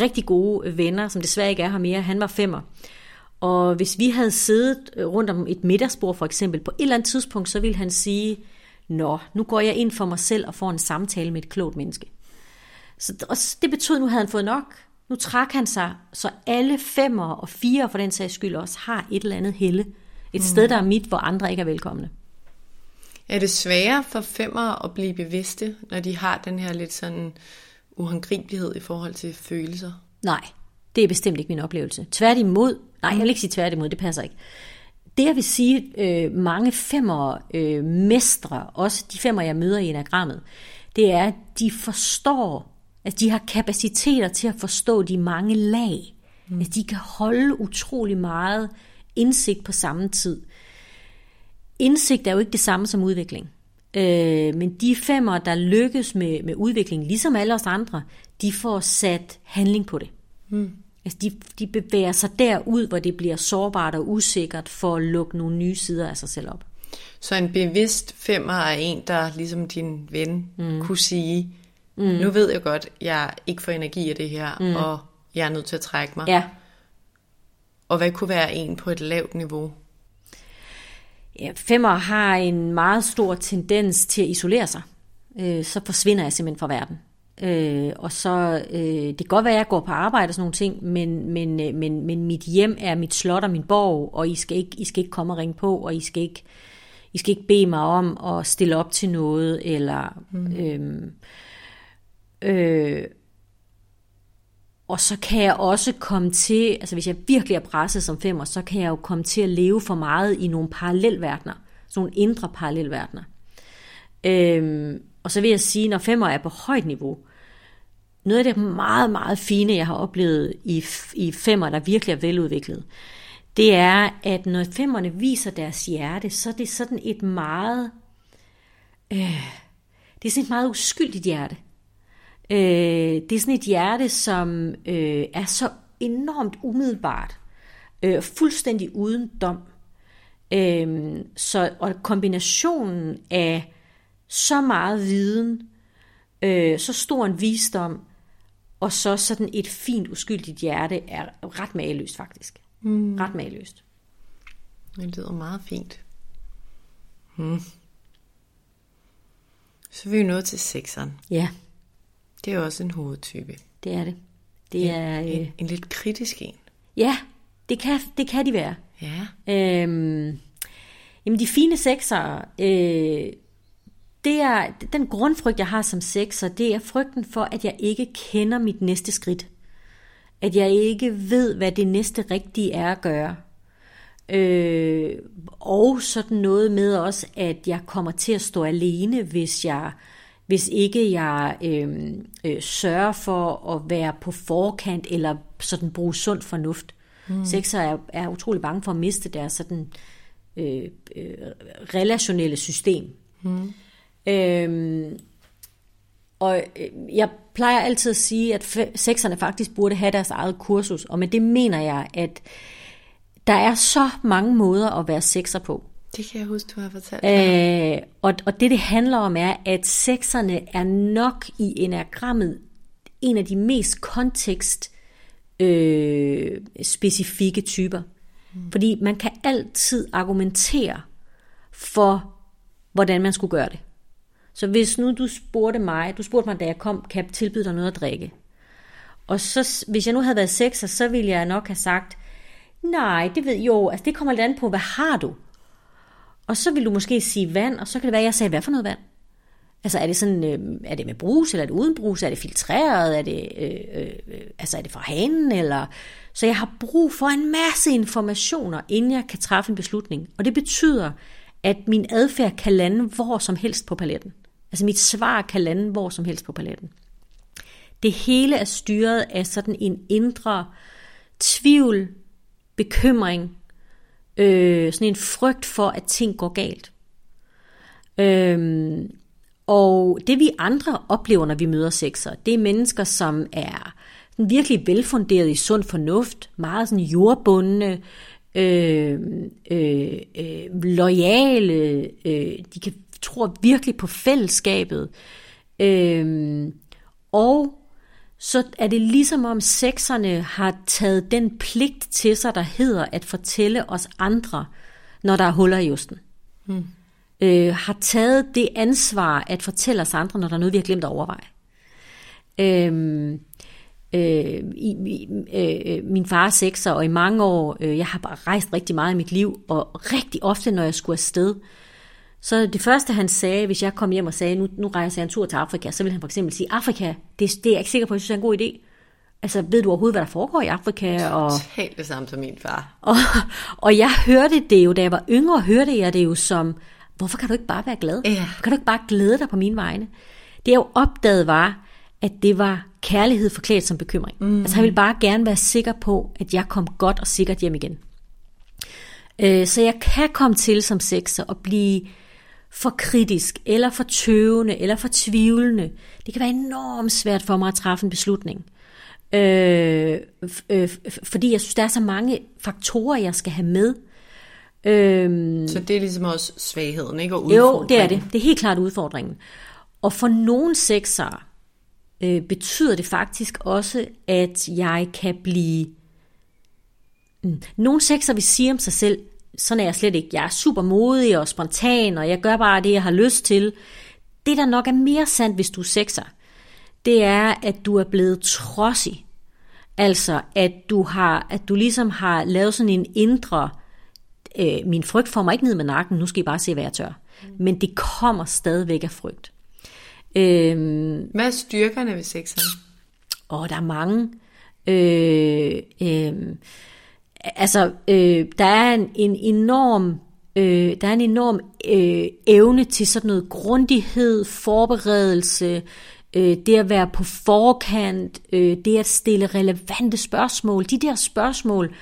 rigtig gode venner, som desværre ikke er her mere, han var femmer. Og hvis vi havde siddet rundt om et middagsbord for eksempel, på et eller andet tidspunkt, så ville han sige, Nå, nu går jeg ind for mig selv og får en samtale med et klogt menneske. Så og det betød, at nu havde han fået nok. Nu trak han sig, så alle femmer og fire for den sags skyld også har et eller andet helle. Et mm. sted, der er mit, hvor andre ikke er velkomne. Er det sværere for femmer at blive bevidste, når de har den her lidt sådan uhåndgribelighed i forhold til følelser? Nej, det er bestemt ikke min oplevelse. Tværtimod, nej, jeg vil ikke sige tværtimod, det passer ikke. Det jeg vil sige, øh, mange femmer øh, mestre, også de femmer, jeg møder i enagrammet, det er, at de forstår, at de har kapaciteter til at forstå de mange lag. Mm. At de kan holde utrolig meget indsigt på samme tid. Indsigt er jo ikke det samme som udvikling. Øh, men de femmer, der lykkes med, med udvikling, ligesom alle os andre, de får sat handling på det. Mm. Altså de, de bevæger sig derud, hvor det bliver sårbart og usikkert for at lukke nogle nye sider af sig selv op. Så en bevidst femmer er en, der ligesom din ven mm. kunne sige, mm. nu ved jeg godt, jeg ikke får energi af det her, mm. og jeg er nødt til at trække mig. Ja. Og hvad kunne være en på et lavt niveau? Ja, femmer har en meget stor tendens til at isolere sig. Øh, så forsvinder jeg simpelthen fra verden. Øh, og så, øh, det kan godt være, at jeg går på arbejde og sådan nogle ting, men, men, øh, men, men mit hjem er mit slot og min borg, og I skal ikke, I skal ikke komme og ringe på, og I skal ikke, I skal ikke bede mig om at stille op til noget, eller... Mm. Øh, øh, og så kan jeg også komme til, altså hvis jeg virkelig er presset som femmer, så kan jeg jo komme til at leve for meget i nogle parallelverdener, sådan nogle indre parallelverdener. Øh, og så vil jeg sige, når femmer er på højt niveau, noget af det meget, meget fine, jeg har oplevet i, i femmer, der virkelig er veludviklet, det er, at når femmerne viser deres hjerte, så er det sådan et meget, øh, det er sådan et meget uskyldigt hjerte. Øh, det er sådan et hjerte, som øh, er så enormt umiddelbart, øh, fuldstændig uden dom. Øh, så, og kombinationen af så meget viden, øh, så stor en visdom, og så sådan et fint, uskyldigt hjerte, er ret mageløst faktisk. Mm. Ret mageløst. Det lyder meget fint. Hmm. Så er vi jo nået til sekseren. Ja. Det er jo også en hovedtype. Det er det. Det er... En, øh... en lidt kritisk en. Ja, det kan, det kan de være. Ja. Øhm, jamen de fine sekser, øh, det er, den grundfrygt, jeg har som sekser, det er frygten for, at jeg ikke kender mit næste skridt. At jeg ikke ved, hvad det næste rigtige er at gøre. Øh, og sådan noget med også, at jeg kommer til at stå alene, hvis jeg hvis ikke jeg øh, øh, sørger for at være på forkant eller sådan bruge sund fornuft. Mm. Sekser er, er utrolig bange for at miste deres sådan øh, øh, relationelle system. Mm. Øhm, og øh, jeg plejer altid at sige, at sekserne faktisk burde have deres eget kursus, og med det mener jeg, at der er så mange måder at være sekser på. Det kan jeg huske, du har fortalt. Øh, og, og det, det handler om, er, at sekserne er nok i enagrammet en af de mest kontekst øh, specifikke typer. Mm. Fordi man kan altid argumentere for, hvordan man skulle gøre det. Så hvis nu du spurgte mig, du spurgte mig, da jeg kom, kan jeg tilbyde dig noget at drikke? Og så, hvis jeg nu havde været sekser, så ville jeg nok have sagt, nej, det ved jo, altså det kommer lidt an på, hvad har du? Og så vil du måske sige vand, og så kan det være, at jeg sagde, hvad for noget vand? Altså er det sådan, øh, er det med brus, eller er det uden brus, er det filtreret, er det, øh, øh, altså er det fra hanen, eller... Så jeg har brug for en masse informationer, inden jeg kan træffe en beslutning. Og det betyder, at min adfærd kan lande hvor som helst på paletten. Altså mit svar kan lande hvor som helst på paletten. Det hele er styret af sådan en indre tvivl, bekymring, øh, sådan en frygt for, at ting går galt. Øhm, og det vi andre oplever, når vi møder sexer, det er mennesker, som er sådan virkelig velfunderet i sund fornuft, meget sådan jordbundne, øh, øh, øh, lojale, øh, de kan tror virkelig på fællesskabet. Øh, og så er det ligesom om sekserne har taget den pligt til sig, der hedder at fortælle os andre, når der er huller i osten. Mm. Øh, har taget det ansvar at fortælle os andre, når der er noget, vi har glemt at overveje. Øh, øh, i, øh, min far er sekser, og i mange år, øh, jeg har bare rejst rigtig meget i mit liv, og rigtig ofte, når jeg skulle afsted, så det første, han sagde, hvis jeg kom hjem og sagde, nu, nu rejser jeg en tur til Afrika, så ville han for eksempel sige, Afrika, det, det er jeg ikke sikker på, at jeg synes er en god idé. Altså, ved du overhovedet, hvad der foregår i Afrika? Og, Totalt det samme som min far. Og, og jeg hørte det jo, da jeg var yngre, hørte jeg det jo som, hvorfor kan du ikke bare være glad? Ja. Kan du ikke bare glæde dig på mine vegne? Det jeg jo opdagede var, at det var kærlighed forklædt som bekymring. Mm. Altså, han ville bare gerne være sikker på, at jeg kom godt og sikkert hjem igen. Øh, så jeg kan komme til som sekser og blive for kritisk, eller for tøvende, eller for tvivlende. Det kan være enormt svært for mig at træffe en beslutning. Øh, øh, fordi jeg synes, der er så mange faktorer, jeg skal have med. Øh, så det er ligesom også svagheden, ikke? Og udfordringen. Jo, det er det. Det er helt klart udfordringen. Og for nogle sexer øh, betyder det faktisk også, at jeg kan blive... Mm, nogle sexer vil sige om sig selv, sådan er jeg slet ikke. Jeg er super modig og spontan, og jeg gør bare det, jeg har lyst til. Det, der nok er mere sandt, hvis du er sexer, det er, at du er blevet trodsig. Altså, at du, har, at du ligesom har lavet sådan en indre, øh, min frygt får mig ikke ned med nakken, nu skal I bare se, hvad jeg tør. Mm. Men det kommer stadigvæk af frygt. Øhm, hvad er styrkerne ved sexeren? Åh, der er mange. Øh, øh, altså, øh, der er en, en enorm øh, der er en enorm øh, evne til sådan noget grundighed, forberedelse, øh, det at være på forkant, øh, det at stille relevante spørgsmål, de der spørgsmål,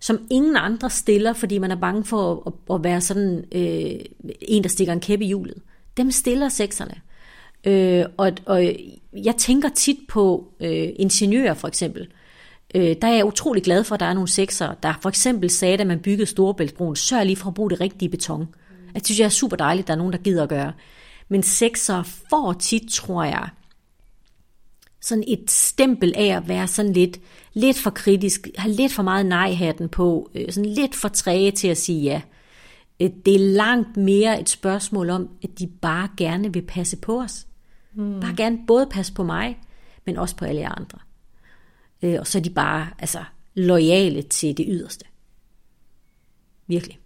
som ingen andre stiller, fordi man er bange for at, at være sådan øh, en, der stikker en kæppe i hjulet. Dem stiller sekserne. Øh, og, og jeg tænker tit på øh, ingeniører for eksempel. Øh, der er jeg utrolig glad for, at der er nogle sekser, der for eksempel sagde, at man byggede Storebæltsbroen, sørg lige for at bruge det rigtige beton. Jeg synes, det er super dejligt, at der er nogen, der gider at gøre. Men sekser får tit, tror jeg, sådan et stempel af at være sådan lidt, lidt for kritisk, have lidt for meget nej-hatten på, øh, sådan lidt for træge til at sige ja. Øh, det er langt mere et spørgsmål om, at de bare gerne vil passe på os. Mm. Bare gerne både passe på mig, men også på alle andre. Øh, og så er de bare altså, lojale til det yderste. Virkelig.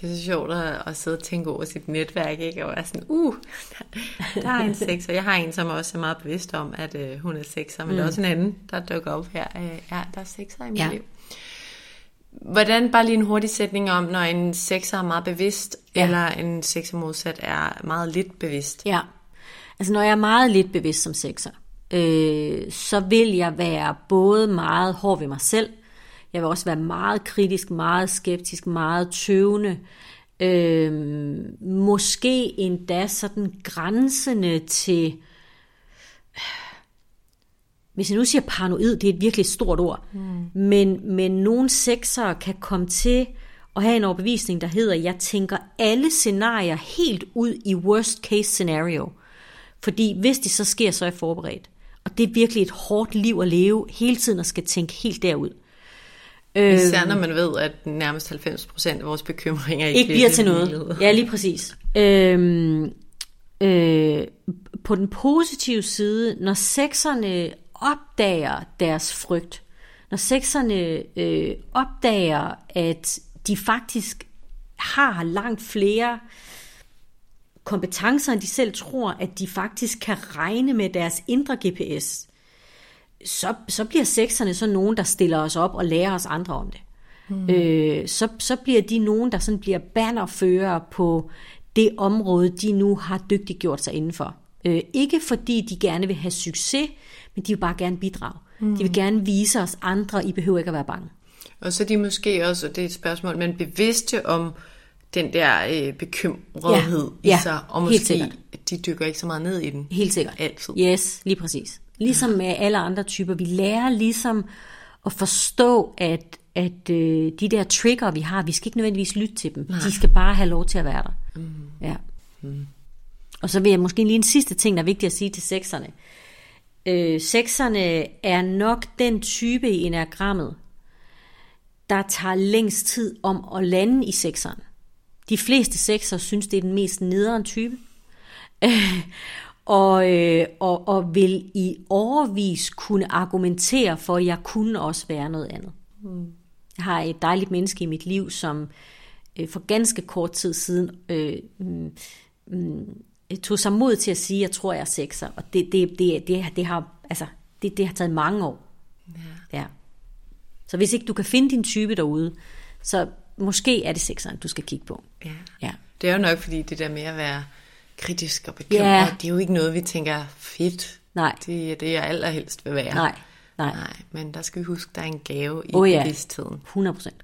Det er så sjovt at, at sidde og tænke over sit netværk, ikke? Og være sådan, uh, der, der er en <laughs> sekser. Jeg har en, som også er meget bevidst om, at uh, hun er sekser, men mm. der er mm. også en anden, der dukker op her. Uh, ja, der er sekser i mit ja. liv. Hvordan, bare lige en hurtig sætning om, når en sekser er meget bevidst, ja. eller en sekser modsat er meget lidt bevidst? Ja, altså når jeg er meget lidt bevidst som sekser, øh, så vil jeg være både meget hård ved mig selv, jeg vil også være meget kritisk, meget skeptisk, meget tøvende. Øh, måske endda sådan grænsende til... Hvis jeg nu siger paranoid, det er et virkelig stort ord. Mm. Men, men nogle sekser kan komme til at have en overbevisning, der hedder, jeg tænker alle scenarier helt ud i worst case scenario. Fordi hvis det så sker, så er jeg forberedt. Og det er virkelig et hårdt liv at leve, hele tiden at skal tænke helt derud. Især når man ved, at nærmest 90% af vores bekymringer ikke, ikke bliver til noget. Ja, lige præcis. Øhm, øh, på den positive side, når sekserne opdager deres frygt, når sekserne øh, opdager, at de faktisk har langt flere kompetencer, end de selv tror, at de faktisk kan regne med deres indre GPS, så, så bliver sekserne så nogen, der stiller os op og lærer os andre om det. Mm. Øh, så, så bliver de nogen, der sådan bliver bannerfører på det område, de nu har dygtigt gjort sig indenfor. Øh, ikke fordi de gerne vil have succes, men de vil bare gerne bidrage. Mm. De vil gerne vise os andre, I behøver ikke at være bange. Og så er de måske også, det er et spørgsmål, men bevidste om den der øh, bekymrethed ja, i ja, sig, og måske de dykker ikke så meget ned i den. Helt sikkert. Altid. Yes, lige præcis. Ligesom med alle andre typer. Vi lærer ligesom at forstå, at, at øh, de der trigger, vi har, vi skal ikke nødvendigvis lytte til dem. Nej. De skal bare have lov til at være der. Mm. Ja. Mm. Og så vil jeg måske lige en sidste ting, der er vigtigt at sige til sekserne. Øh, sekserne er nok den type i enagrammet, der tager længst tid om at lande i sekseren. De fleste sekser synes, det er den mest nederen type. <laughs> og, øh, og, og vil i overvis kunne argumentere for, at jeg kunne også være noget andet. Mm. Jeg har et dejligt menneske i mit liv, som øh, for ganske kort tid siden øh, mm, tog sig mod til at sige, at jeg tror, jeg er sekser. Og det, det, det, det, det, har, altså, det, det har taget mange år. Ja. ja. Så hvis ikke du kan finde din type derude, så måske er det sekseren, du skal kigge på. Ja. ja. Det er jo nok, fordi det der med at være kritisk og bekymret, ja. det er jo ikke noget, vi tænker fedt. Nej. Det er det, jeg allerhelst vil være. Nej. Nej. Nej, men der skal vi huske, der er en gave i oh, ja. bevidstheden. 100 procent.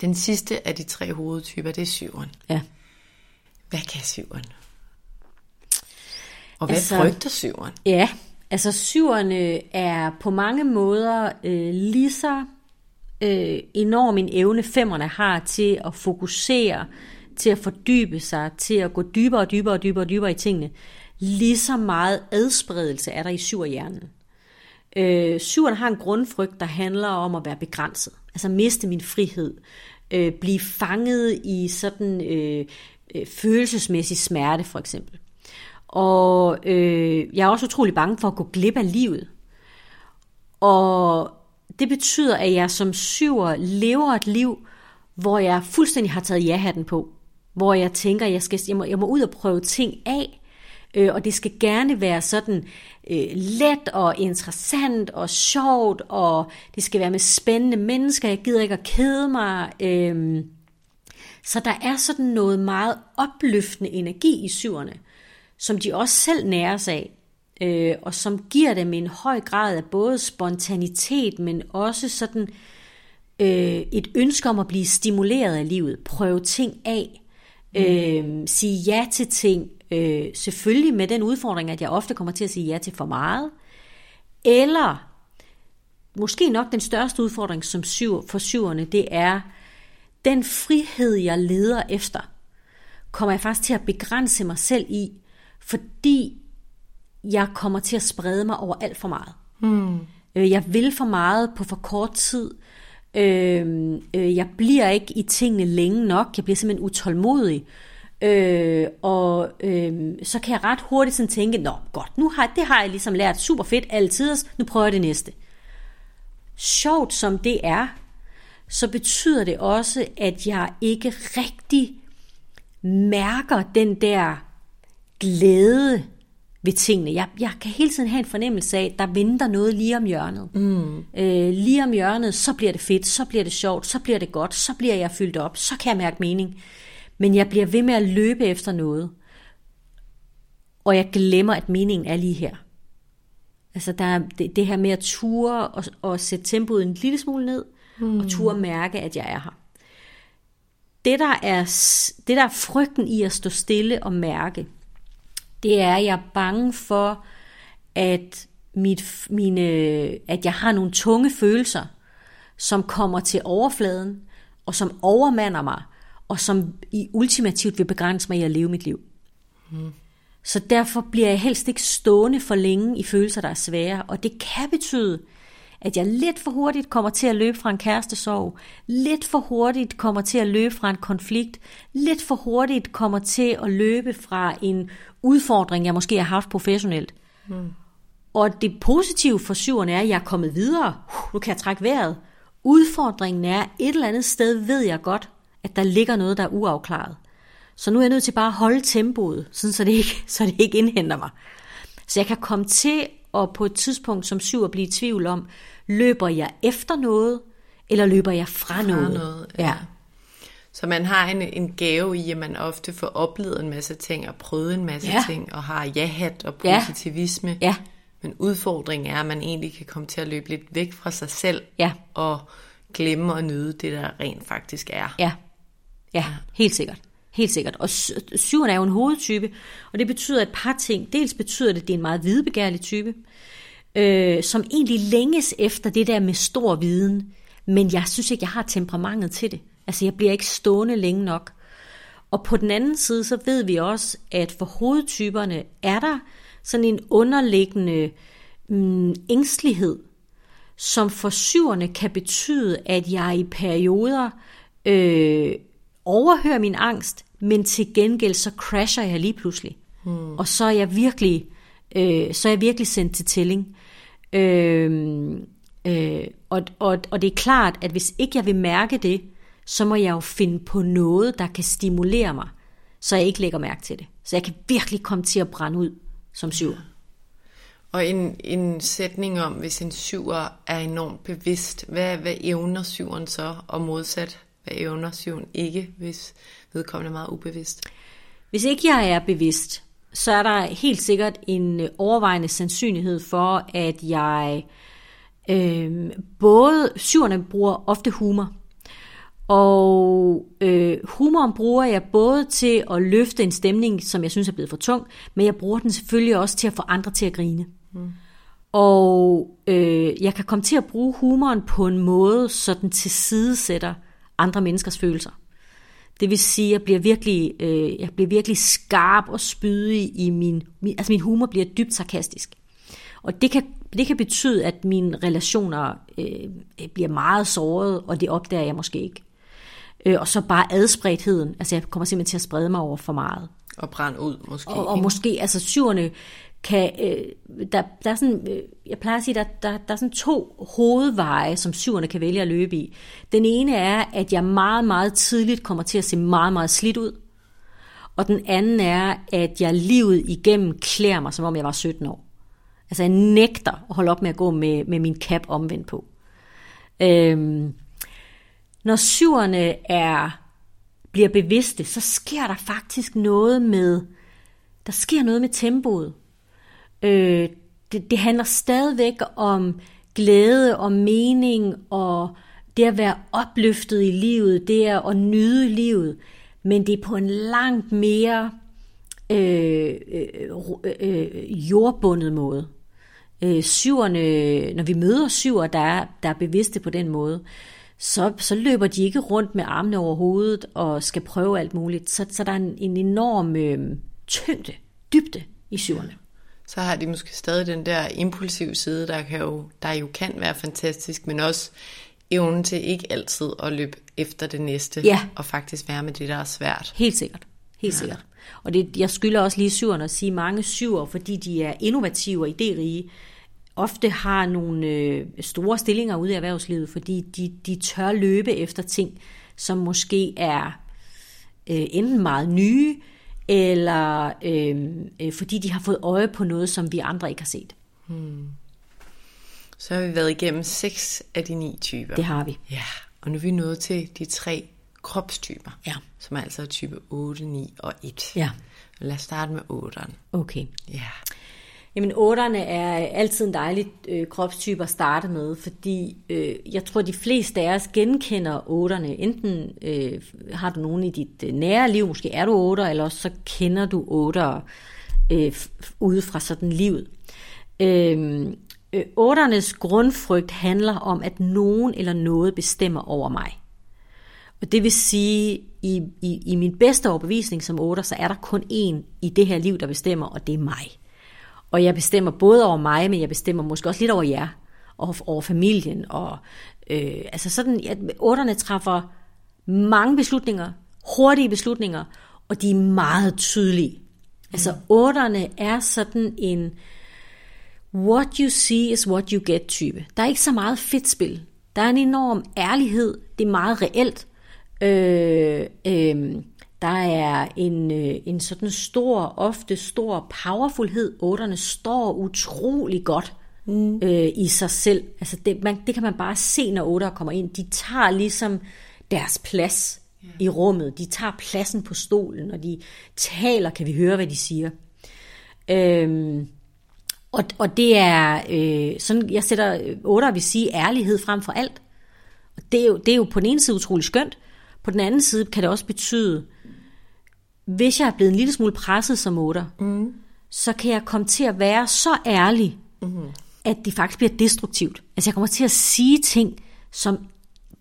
Den sidste af de tre hovedtyper, det er syveren. Ja. Hvad kan syveren? Og hvad altså, frygter syveren? Ja, altså syverne er på mange måder øh, lige så øh, enorm en evne femmerne har til at fokusere, til at fordybe sig, til at gå dybere og dybere og dybere og dybere i tingene. Lige så meget adspredelse er der i syverhjernen. Øh, syveren har en grundfrygt, der handler om at være begrænset. Altså miste min frihed. Øh, blive fanget i sådan øh, øh, følelsesmæssig smerte, for eksempel. Og øh, jeg er også utrolig bange for at gå glip af livet. Og det betyder, at jeg som syver lever et liv, hvor jeg fuldstændig har taget ja-hatten på. Hvor jeg tænker, at jeg, skal, jeg, må, jeg må ud og prøve ting af. Øh, og det skal gerne være sådan øh, let og interessant og sjovt, og det skal være med spændende mennesker. Jeg gider ikke at kede mig. Øh, så der er sådan noget meget opløftende energi i syverne, som de også selv næres af, øh, og som giver dem en høj grad af både spontanitet, men også sådan øh, et ønske om at blive stimuleret af livet, prøve ting af, øh, sige ja til ting, øh, selvfølgelig med den udfordring, at jeg ofte kommer til at sige ja til for meget, eller måske nok den største udfordring som syv, for syverne, det er den frihed, jeg leder efter, kommer jeg faktisk til at begrænse mig selv i, fordi jeg kommer til at sprede mig over alt for meget. Mm. Jeg vil for meget på for kort tid. Øh, øh, jeg bliver ikke i tingene længe nok. Jeg bliver simpelthen utålmodig. Øh, og øh, så kan jeg ret hurtigt sådan tænke, nå godt, nu har, det har jeg ligesom lært super fedt altid, nu prøver jeg det næste. Sjovt som det er, så betyder det også, at jeg ikke rigtig mærker den der glæde ved tingene. Jeg, jeg kan hele tiden have en fornemmelse af, at der venter noget lige om hjørnet. Mm. Øh, lige om hjørnet, så bliver det fedt, så bliver det sjovt, så bliver det godt, så bliver jeg fyldt op, så kan jeg mærke mening. Men jeg bliver ved med at løbe efter noget. Og jeg glemmer, at meningen er lige her. Altså der er det, det her med at ture og, og sætte tempoet en lille smule ned, mm. og ture mærke, at jeg er her. Det der er, det der er frygten i at stå stille og mærke, det er, at jeg er bange for, at, mit, mine, at jeg har nogle tunge følelser, som kommer til overfladen, og som overmander mig, og som i ultimativt vil begrænse mig i at leve mit liv. Mm. Så derfor bliver jeg helst ikke stående for længe i følelser, der er svære, og det kan betyde, at jeg lidt for hurtigt kommer til at løbe fra en kærestesorg, lidt for hurtigt kommer til at løbe fra en konflikt, lidt for hurtigt kommer til at løbe fra en udfordring, jeg måske har haft professionelt. Mm. Og det positive for syverne er, at jeg er kommet videre. Nu kan jeg trække vejret. Udfordringen er, et eller andet sted ved jeg godt, at der ligger noget, der er uafklaret. Så nu er jeg nødt til bare at holde tempoet, sådan så, det ikke, <laughs> så det ikke indhenter mig. Så jeg kan komme til at på et tidspunkt som syv at blive i tvivl om, løber jeg efter noget, eller løber jeg fra, fra noget? noget ja. ja. Så man har en, en gave i, at man ofte får oplevet en masse ting og prøvet en masse ja. ting, og har ja-hat og positivisme. Ja. Men udfordringen er, at man egentlig kan komme til at løbe lidt væk fra sig selv, ja. og glemme at nyde det, der rent faktisk er. Ja, ja helt sikkert. Helt sikkert. Og syveren er jo en hovedtype, og det betyder et par ting. Dels betyder det, at det er en meget videbegærlig type, øh, som egentlig længes efter det der med stor viden, men jeg synes ikke, jeg har temperamentet til det. Altså, jeg bliver ikke stående længe nok. Og på den anden side, så ved vi også, at for hovedtyperne er der sådan en underliggende mm, ængstelighed, som for syverne kan betyde, at jeg i perioder øh, overhører min angst, men til gengæld så crasher jeg lige pludselig. Hmm. Og så er jeg virkelig, øh, så er jeg virkelig sendt til tælling. Øh, øh, og, og, og det er klart, at hvis ikke jeg vil mærke det, så må jeg jo finde på noget, der kan stimulere mig, så jeg ikke lægger mærke til det. Så jeg kan virkelig komme til at brænde ud som syv. Og en, en sætning om, hvis en syver er enormt bevidst, hvad, hvad evner syveren så, og modsat, hvad evner syveren ikke, hvis vedkommende er meget ubevidst? Hvis ikke jeg er bevidst, så er der helt sikkert en overvejende sandsynlighed for, at jeg øh, både syverne bruger ofte humor, og øh, humoren bruger jeg både til at løfte en stemning, som jeg synes er blevet for tung, men jeg bruger den selvfølgelig også til at få andre til at grine. Mm. Og øh, jeg kan komme til at bruge humoren på en måde, så den tilsidesætter andre menneskers følelser. Det vil sige, at jeg bliver virkelig, øh, jeg bliver virkelig skarp og spydig i min, min... Altså min humor bliver dybt sarkastisk. Og det kan, det kan betyde, at mine relationer øh, bliver meget såret, og det opdager jeg måske ikke. Øh, og så bare adspredtheden. Altså jeg kommer simpelthen til at sprede mig over for meget. Og brænde ud måske. Og, og måske, altså syverne kan, øh, der, der er sådan, øh, jeg plejer at sige, der, der, der er sådan to hovedveje, som syverne kan vælge at løbe i. Den ene er, at jeg meget, meget tidligt kommer til at se meget, meget slidt ud. Og den anden er, at jeg livet igennem klæder mig, som om jeg var 17 år. Altså jeg nægter at holde op med at gå med, med min cap omvendt på. Øhm, når syverne er, bliver bevidste, så sker der faktisk noget med, der sker noget med tempoet. Øh, det, det handler stadigvæk om glæde og mening og det at være opløftet i livet, det er at nyde livet, men det er på en langt mere øh, øh, øh, jordbundet måde. Øh, syverne, når vi møder syver, der er, der er bevidste på den måde, så, så løber de ikke rundt med armene over hovedet og skal prøve alt muligt. Så, så der er en, en enorm øh, tyngde, dybde i syverne så har de måske stadig den der impulsive side, der, kan jo, der jo kan være fantastisk, men også evnen til ikke altid at løbe efter det næste, ja. og faktisk være med det, der er svært. Helt sikkert. Helt ja. sikkert. Og det, jeg skylder også lige syverne at sige, mange syver, fordi de er innovative og idérige, ofte har nogle øh, store stillinger ude i erhvervslivet, fordi de, de tør løbe efter ting, som måske er øh, enten meget nye, eller øh, øh, fordi de har fået øje på noget, som vi andre ikke har set. Hmm. Så har vi været igennem seks af de ni typer. Det har vi. Ja, og nu er vi nået til de tre kropstyper, ja. som er altså type 8, 9 og 1. Ja. Lad os starte med 8'eren. Okay. Ja. Jamen, otterne er altid en dejlig øh, kropstype at starte med, fordi øh, jeg tror, de fleste af os genkender otterne. Enten øh, har du nogen i dit øh, nære liv, måske er du otter, eller også så kender du otter øh, ude fra sådan livet. Øh, øh, otternes grundfrygt handler om, at nogen eller noget bestemmer over mig. Og det vil sige, i, i, i min bedste overbevisning som otter, så er der kun én i det her liv, der bestemmer, og det er mig. Og jeg bestemmer både over mig, men jeg bestemmer måske også lidt over jer, og over familien. Og, øh, altså sådan, at otterne træffer mange beslutninger, hurtige beslutninger, og de er meget tydelige. Mm. Altså otterne er sådan en what you see is what you get type. Der er ikke så meget fedt spil. Der er en enorm ærlighed. Det er meget reelt. Øh, øh, der er en, øh, en sådan stor, ofte stor powerfulhed. Otterne står utrolig godt mm. øh, i sig selv. Altså det, man, det kan man bare se, når otter kommer ind. De tager ligesom deres plads yeah. i rummet. De tager pladsen på stolen, og de taler, kan vi høre, hvad de siger. Øhm, og, og det er øh, sådan, jeg sætter otter, vil sige ærlighed frem for alt. Og det er, jo, det er jo på den ene side utrolig skønt, på den anden side kan det også betyde, hvis jeg er blevet en lille smule presset som otter, mm. så kan jeg komme til at være så ærlig, mm. at det faktisk bliver destruktivt. Altså jeg kommer til at sige ting, som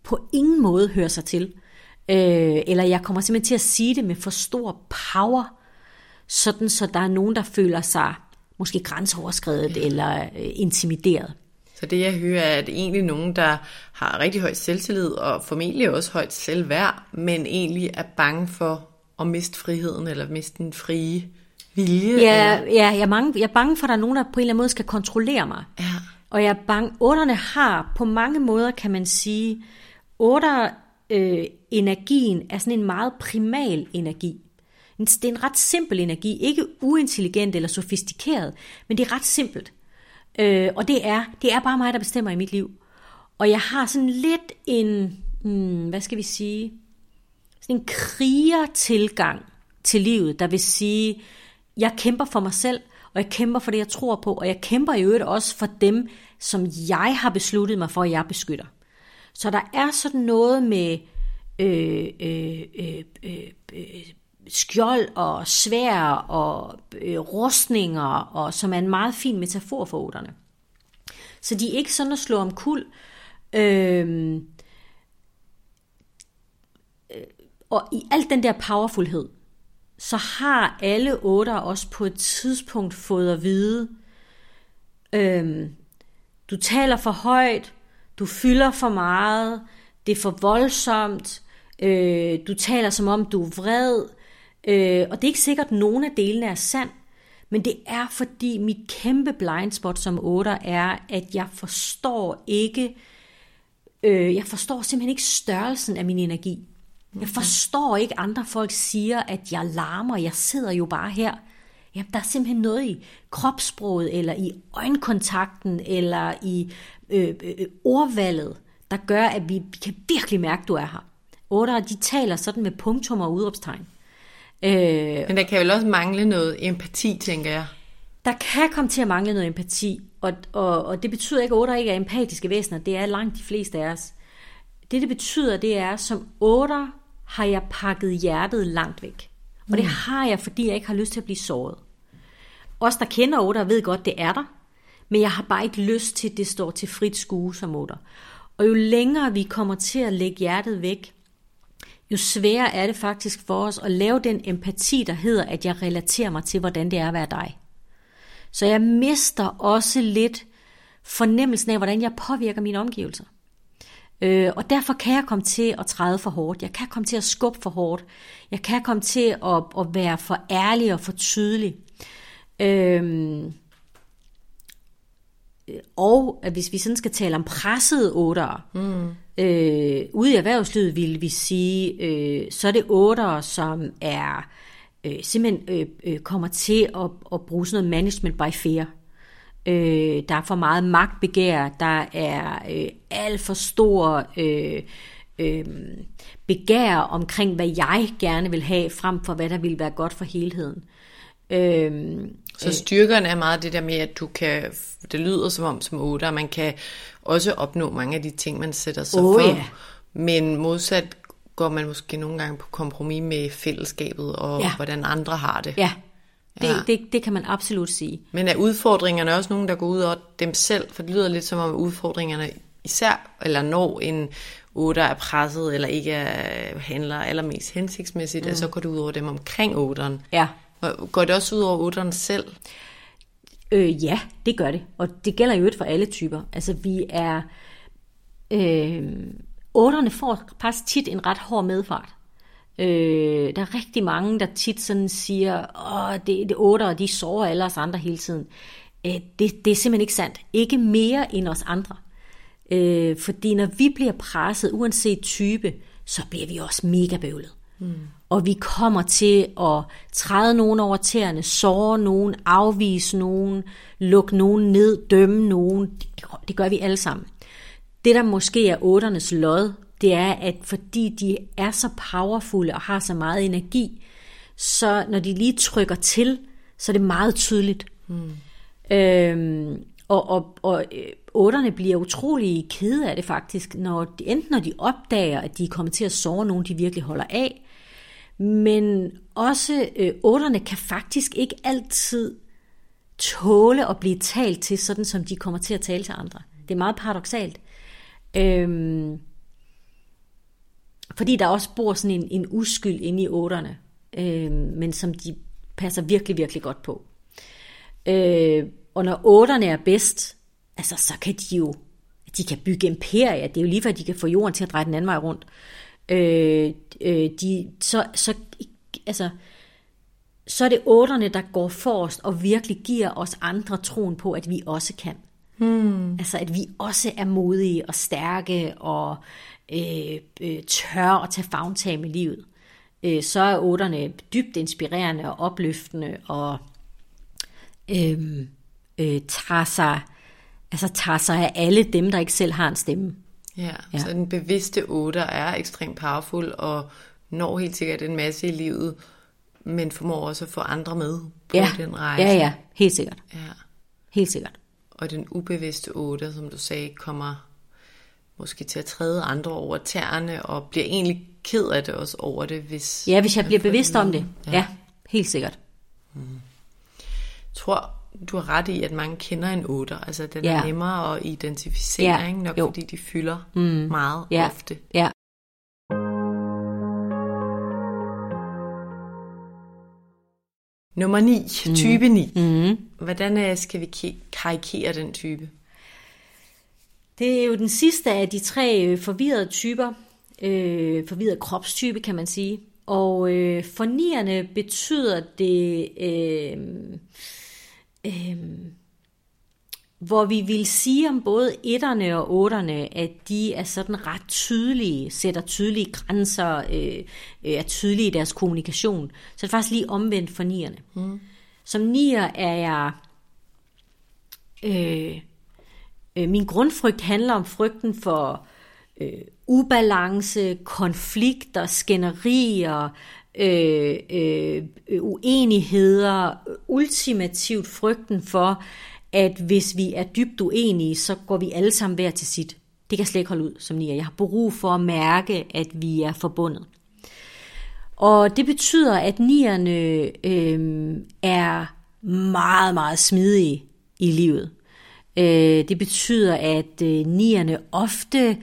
på ingen måde hører sig til. Øh, eller jeg kommer simpelthen til at sige det med for stor power, sådan så der er nogen, der føler sig måske grænseoverskrevet ja. eller øh, intimideret. Så det jeg hører er, at egentlig nogen, der har rigtig højt selvtillid og formentlig også højt selvværd, men egentlig er bange for at miste friheden, eller miste den frie vilje? Ja, eller? ja jeg, er mange, jeg er bange for, at der er nogen, der på en eller anden måde skal kontrollere mig. Ja. Og jeg er bange, otterne har på mange måder, kan man sige, otter øh, energien er sådan en meget primal energi. Det er en ret simpel energi, ikke uintelligent eller sofistikeret, men det er ret simpelt. Øh, og det er, det er bare mig, der bestemmer i mit liv. Og jeg har sådan lidt en, hmm, hvad skal vi sige, en krigertilgang til livet, der vil sige, jeg kæmper for mig selv, og jeg kæmper for det, jeg tror på, og jeg kæmper i øvrigt også for dem, som jeg har besluttet mig for, at jeg beskytter. Så der er sådan noget med øh, øh, øh, øh, øh skjold og svær og øh, rustninger, og, som er en meget fin metafor for otterne. Så de er ikke sådan at slå om kul. Øh, og i alt den der powerfulhed, så har alle otter også på et tidspunkt fået at vide, øhm, du taler for højt, du fylder for meget, det er for voldsomt, øh, du taler som om du er vred, øh, og det er ikke sikkert, at nogen af delene er sand, men det er fordi mit kæmpe blindspot som otter er, at jeg forstår ikke, øh, jeg forstår simpelthen ikke størrelsen af min energi. Jeg forstår ikke, andre folk siger, at jeg larmer, jeg sidder jo bare her. Jamen, der er simpelthen noget i kropssproget, eller i øjenkontakten, eller i øh, øh, ordvalget, der gør, at vi, vi kan virkelig mærke, at du er her. Otter, de taler sådan med punktum og udråbstegn. Øh, Men der kan vel også mangle noget empati, tænker jeg. Der kan komme til at mangle noget empati, og, og, og det betyder ikke, at otter ikke er empatiske væsener. Det er langt de fleste af os. Det, det betyder, det er, som otter har jeg pakket hjertet langt væk. Og det mm. har jeg, fordi jeg ikke har lyst til at blive såret. Os, der kender otter, ved godt, det er der. Men jeg har bare ikke lyst til, at det står til frit skue som otter. Og jo længere vi kommer til at lægge hjertet væk, jo sværere er det faktisk for os at lave den empati, der hedder, at jeg relaterer mig til, hvordan det er at være dig. Så jeg mister også lidt fornemmelsen af, hvordan jeg påvirker mine omgivelser. Øh, og derfor kan jeg komme til at træde for hårdt. Jeg kan komme til at skubbe for hårdt. Jeg kan komme til at, at være for ærlig og for tydelig. Øh, og hvis vi sådan skal tale om pressede otter, mm. øh, ude i erhvervslivet vil vi sige, øh, så er det otter, som er øh, simpelthen øh, øh, kommer til at, at bruge sådan noget management by fear. Øh, der er for meget magtbegær, der er øh, alt for stor øh, øh, begær omkring, hvad jeg gerne vil have, frem for hvad der vil være godt for helheden. Øh, så styrkerne er meget det der med, at du kan, det lyder som om som otte, man kan også opnå mange af de ting, man sætter sig oh, for. Ja. Men modsat går man måske nogle gange på kompromis med fællesskabet og ja. hvordan andre har det. Ja, det, ja. det, det kan man absolut sige. Men er udfordringerne også nogen, der går ud over dem selv? For det lyder lidt som om udfordringerne især, eller når en otter er presset, eller ikke er, handler allermest hensigtsmæssigt, mm. så går det ud over dem omkring otteren. Ja. Går det også ud over otteren selv? Øh, ja, det gør det. Og det gælder jo ikke for alle typer. Altså vi er... Øh, otterne får faktisk tit en ret hård medfart. Øh, der er rigtig mange, der tit sådan siger, åh, det, det otter, de sover alle os andre hele tiden. Øh, det, det er simpelthen ikke sandt. Ikke mere end os andre. Øh, fordi når vi bliver presset, uanset type, så bliver vi også mega bøvlet. Mm. Og vi kommer til at træde nogen over tæerne, såre nogen, afvise nogen, lukke nogen ned, dømme nogen. Det gør vi alle sammen. Det, der måske er otternes lod, det er, at fordi de er så powerful og har så meget energi, så når de lige trykker til, så er det meget tydeligt. Mm. Øhm, og, og, og øh, otterne bliver utrolig kede af det faktisk, når de, enten når de opdager, at de er kommet til at sove nogen, de virkelig holder af, men også øh, otterne kan faktisk ikke altid tåle at blive talt til, sådan som de kommer til at tale til andre. Det er meget paradoxalt. Øhm, fordi der også bor sådan en, en uskyld inde i otterne, øhm, men som de passer virkelig, virkelig godt på. Øh, og når otterne er bedst, altså så kan de jo, de kan bygge imperier. Det er jo lige før, de kan få jorden til at dreje den anden vej rundt. Øh, øh, de, så, så, altså, så er det otterne, der går forrest og virkelig giver os andre troen på, at vi også kan. Hmm. Altså, at vi også er modige og stærke og øh, øh, tør at tage fagntag med livet. Øh, så er otterne dybt inspirerende og opløftende og øh, øh, tager sig altså tager sig af alle dem, der ikke selv har en stemme. Ja, ja. så den bevidste otter er ekstremt powerful og når helt sikkert en masse i livet, men formår også at få andre med på ja. den rejse. Ja, ja, helt sikkert. Ja. Helt sikkert. Og den ubevidste otter, som du sagde, kommer måske til at træde andre over tæerne, og bliver egentlig ked af det også over det, hvis... Ja, hvis jeg bliver bevidst om det. Ja, ja helt sikkert. Mm. Jeg tror, du har ret i, at mange kender en 8. Altså, den ja. Er nemmere at identificere, Ja. ikke? nok Jo. fordi de fylder Mm. meget Ja. ofte. Ja. Nummer 9, mm. type 9. Mm. Hvordan øh, skal vi karikere den type? Det er jo den sidste af de tre øh, forvirrede typer. Øh, forvirret kropstype, kan man sige. Og øh, for nierne betyder det, øh, øh, hvor vi vil sige om både etterne og otterne, at de er sådan ret tydelige, sætter tydelige grænser, øh, er tydelige i deres kommunikation. Så det er faktisk lige omvendt for nierne. Mm. Som nier er jeg... Øh, Øh, min grundfrygt handler om frygten for øh, ubalance, konflikter, skænderier, øh, øh, øh, uenigheder, ultimativt frygten for, at hvis vi er dybt uenige, så går vi alle sammen hver til sit. Det kan jeg slet ikke holde ud som nier. Jeg har brug for at mærke, at vi er forbundet. Og det betyder, at nierne øh, er meget, meget smidige i livet. Øh, det betyder, at øh, nierne ofte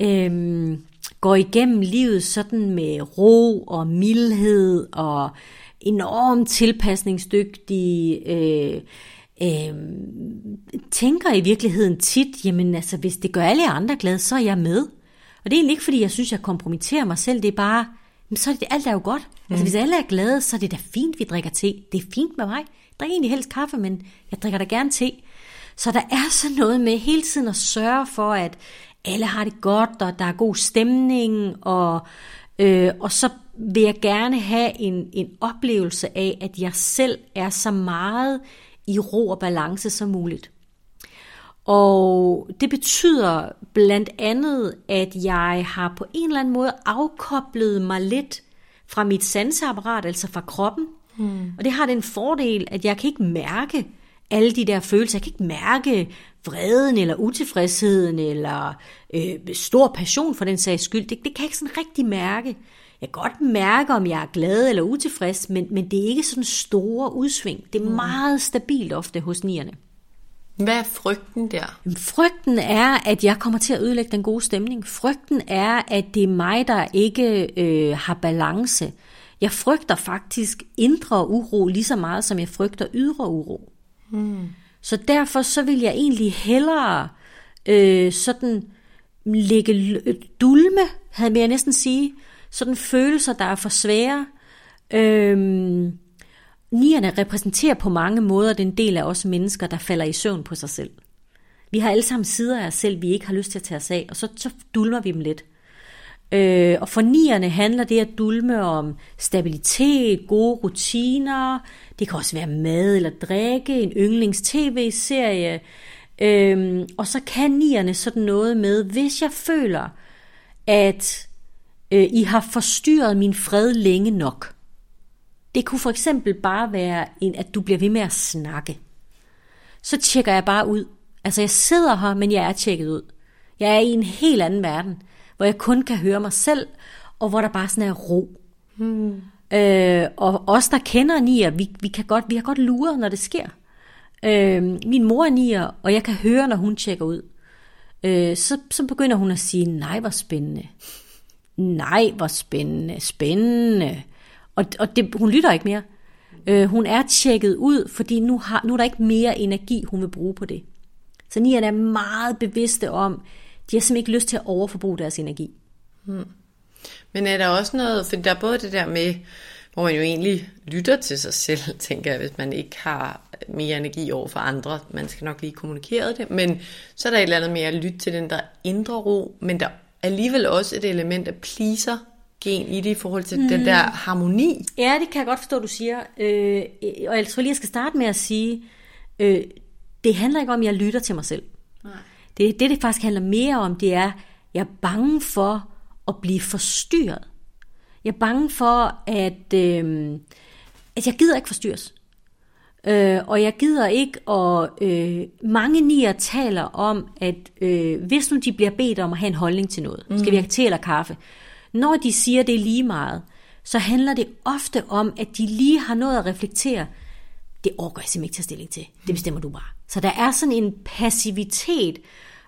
øh, går igennem livet sådan med ro og mildhed og enormt tilpasningsdygtige. Øh, øh, tænker i virkeligheden tit, jamen altså, hvis det gør alle andre glade, så er jeg med. Og det er egentlig ikke, fordi jeg synes, jeg kompromitterer mig selv, det er bare, men så er det, alt er jo godt. Mm. Altså, hvis alle er glade, så er det da fint, vi drikker te. Det er fint med mig. Jeg drikker egentlig helst kaffe, men jeg drikker da gerne te. Så der er sådan noget med hele tiden at sørge for, at alle har det godt, og der er god stemning, og, øh, og så vil jeg gerne have en, en oplevelse af, at jeg selv er så meget i ro og balance som muligt. Og det betyder blandt andet, at jeg har på en eller anden måde afkoblet mig lidt fra mit sanseapparat, altså fra kroppen. Mm. Og det har den fordel, at jeg kan ikke mærke alle de der følelser. Jeg kan ikke mærke vreden eller utilfredsheden eller øh, stor passion for den sags skyld. Det, det kan jeg ikke sådan rigtig mærke. Jeg kan godt mærke, om jeg er glad eller utilfreds, men, men det er ikke sådan store udsving. Det er meget stabilt ofte hos nierne. Hvad er frygten der? Frygten er, at jeg kommer til at ødelægge den gode stemning. Frygten er, at det er mig, der ikke øh, har balance. Jeg frygter faktisk indre uro lige så meget, som jeg frygter ydre uro. Mm. Så derfor så vil jeg egentlig hellere øh, sådan lægge dulme, havde jeg næsten sige, sådan følelser, der er for svære. Øh, Nierne repræsenterer på mange måder den del af os mennesker, der falder i søvn på sig selv. Vi har alle sammen sider af os selv, vi ikke har lyst til at tage os af, og så, så dulmer vi dem lidt. Øh, og for nierne handler det at dulme om stabilitet, gode rutiner, det kan også være mad eller drikke, en yndlings tv-serie. Øh, og så kan nierne sådan noget med, hvis jeg føler, at øh, I har forstyrret min fred længe nok. Det kunne for eksempel bare være, en, at du bliver ved med at snakke. Så tjekker jeg bare ud. Altså jeg sidder her, men jeg er tjekket ud. Jeg er i en helt anden verden, hvor jeg kun kan høre mig selv, og hvor der bare sådan er ro. Hmm. Øh, og os, der kender nier, vi, vi, kan godt, vi har godt luret, når det sker. Øh, min mor er nier, og jeg kan høre, når hun tjekker ud. Øh, så, så begynder hun at sige, nej, hvor spændende. Nej, hvor spændende, spændende. Og, og det, hun lytter ikke mere. Øh, hun er tjekket ud, fordi nu, har, nu er der ikke mere energi, hun vil bruge på det. Så nierne er meget bevidste om, de har simpelthen ikke lyst til at overforbruge deres energi. Hmm. Men er der også noget, for der er både det der med, hvor man jo egentlig lytter til sig selv, <laughs> tænker jeg, hvis man ikke har mere energi over for andre. Man skal nok lige kommunikere det, men så er der et eller andet med at lytte til den der indre ro, men der er alligevel også et element af pleaser gen i det i forhold til mm. den der harmoni. Ja, det kan jeg godt forstå, du siger. Øh, og jeg tror lige, jeg skal starte med at sige, øh, det handler ikke om, at jeg lytter til mig selv. Det, det, det faktisk handler mere om, det er, jeg er bange for at blive forstyrret. Jeg er bange for, at, øh, at jeg gider ikke forstyrres. Øh, og jeg gider ikke, og øh, mange nier taler om, at øh, hvis nu de bliver bedt om at have en holdning til noget, mm. skal vi have te eller kaffe, når de siger, det er lige meget, så handler det ofte om, at de lige har noget at reflektere. det overgår jeg simpelthen ikke tage stilling til. Det bestemmer du bare. Så der er sådan en passivitet,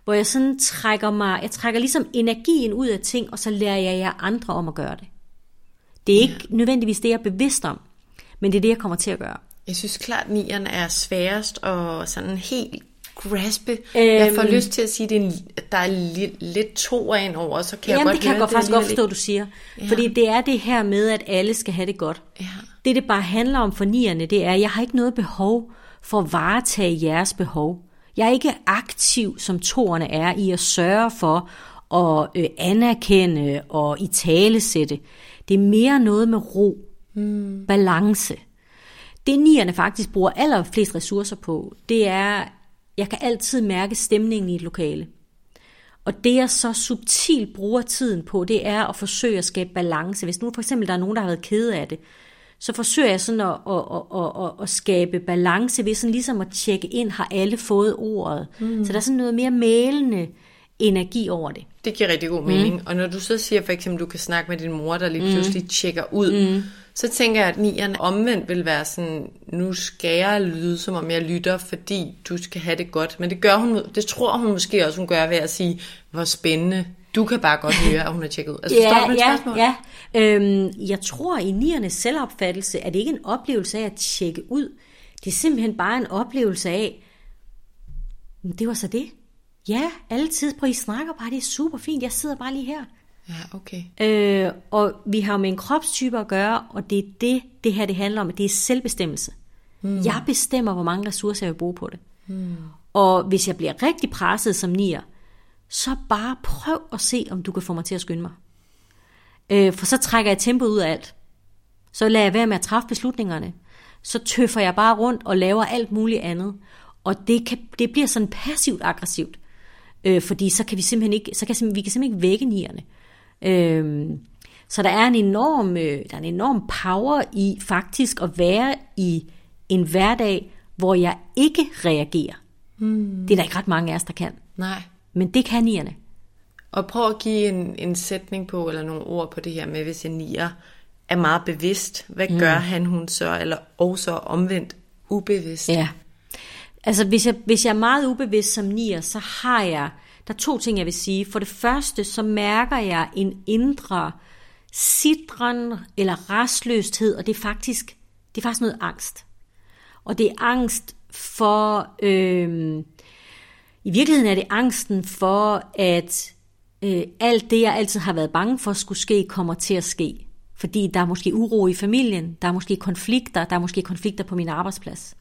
hvor jeg sådan trækker mig, jeg trækker ligesom energien ud af ting, og så lærer jeg jer andre om at gøre det. Det er ikke ja. nødvendigvis det, jeg er bevidst om, men det er det, jeg kommer til at gøre. Jeg synes klart, at nieren er sværest og sådan helt graspe. Øhm, jeg får lyst til at sige, at, er der er lidt, lidt to ind over, så kan jamen, jeg godt det kan jeg godt, faktisk godt forstå, du siger. Ja. Fordi det er det her med, at alle skal have det godt. Ja. Det, det bare handler om for nierne, det er, at jeg har ikke noget behov for at varetage jeres behov. Jeg er ikke aktiv, som toerne er, i at sørge for at øh, anerkende og i talesætte. Det er mere noget med ro, mm. balance. Det nierne faktisk bruger allerflest ressourcer på, det er, jeg kan altid mærke stemningen i et lokale. Og det jeg så subtilt bruger tiden på, det er at forsøge at skabe balance. Hvis nu for eksempel der er nogen, der har været kede af det, så forsøger jeg sådan at, at, at, at, at, skabe balance ved sådan ligesom at tjekke ind, har alle fået ordet. Mm. Så der er sådan noget mere mælende energi over det. Det giver rigtig god mening. Mm. Og når du så siger for eksempel, du kan snakke med din mor, der lige pludselig tjekker ud, mm. så tænker jeg, at nieren omvendt vil være sådan, nu skal jeg lyde, som om jeg lytter, fordi du skal have det godt. Men det gør hun, det tror hun måske også, hun gør ved at sige, hvor spændende. Du kan bare godt høre, at hun har tjekket ud. Altså, forstår du ja, spørgsmål? ja. Øhm, jeg tror, i niernes selvopfattelse er det ikke en oplevelse af at tjekke ud. Det er simpelthen bare en oplevelse af, "Men det var så det. Ja, altid på I snakker bare, det er super fint, jeg sidder bare lige her. Ja, okay. Øh, og vi har med en kropstype at gøre, og det er det, det her det handler om, det er selvbestemmelse. Mm. Jeg bestemmer, hvor mange ressourcer jeg vil bruge på det. Mm. Og hvis jeg bliver rigtig presset som nier, så bare prøv at se, om du kan få mig til at skynde mig. Øh, for så trækker jeg tempoet ud af alt. Så lader jeg være med at træffe beslutningerne. Så tøffer jeg bare rundt og laver alt muligt andet. Og det, kan, det bliver sådan passivt aggressivt. Øh, fordi så kan vi simpelthen ikke, så kan simpelthen, vi kan simpelthen ikke vække nierne. Øh, så der er en enorm, øh, der er en enorm power i faktisk at være i en hverdag, hvor jeg ikke reagerer. Mm. Det er der ikke ret mange af os, der kan. Nej. Men det kan nierne. Og prøv at give en, en sætning på, eller nogle ord på det her med, hvis en nier er meget bevidst. Hvad mm. gør han, hun så, eller også omvendt ubevidst? Ja. Altså, hvis jeg, hvis jeg er meget ubevidst som nier, så har jeg, der er to ting, jeg vil sige. For det første, så mærker jeg en indre sidren eller restløshed, og det er faktisk, det er faktisk noget angst. Og det er angst for, øh, i virkeligheden er det angsten for, at øh, alt det, jeg altid har været bange for skulle ske, kommer til at ske. Fordi der er måske uro i familien, der er måske konflikter, der er måske konflikter på min arbejdsplads.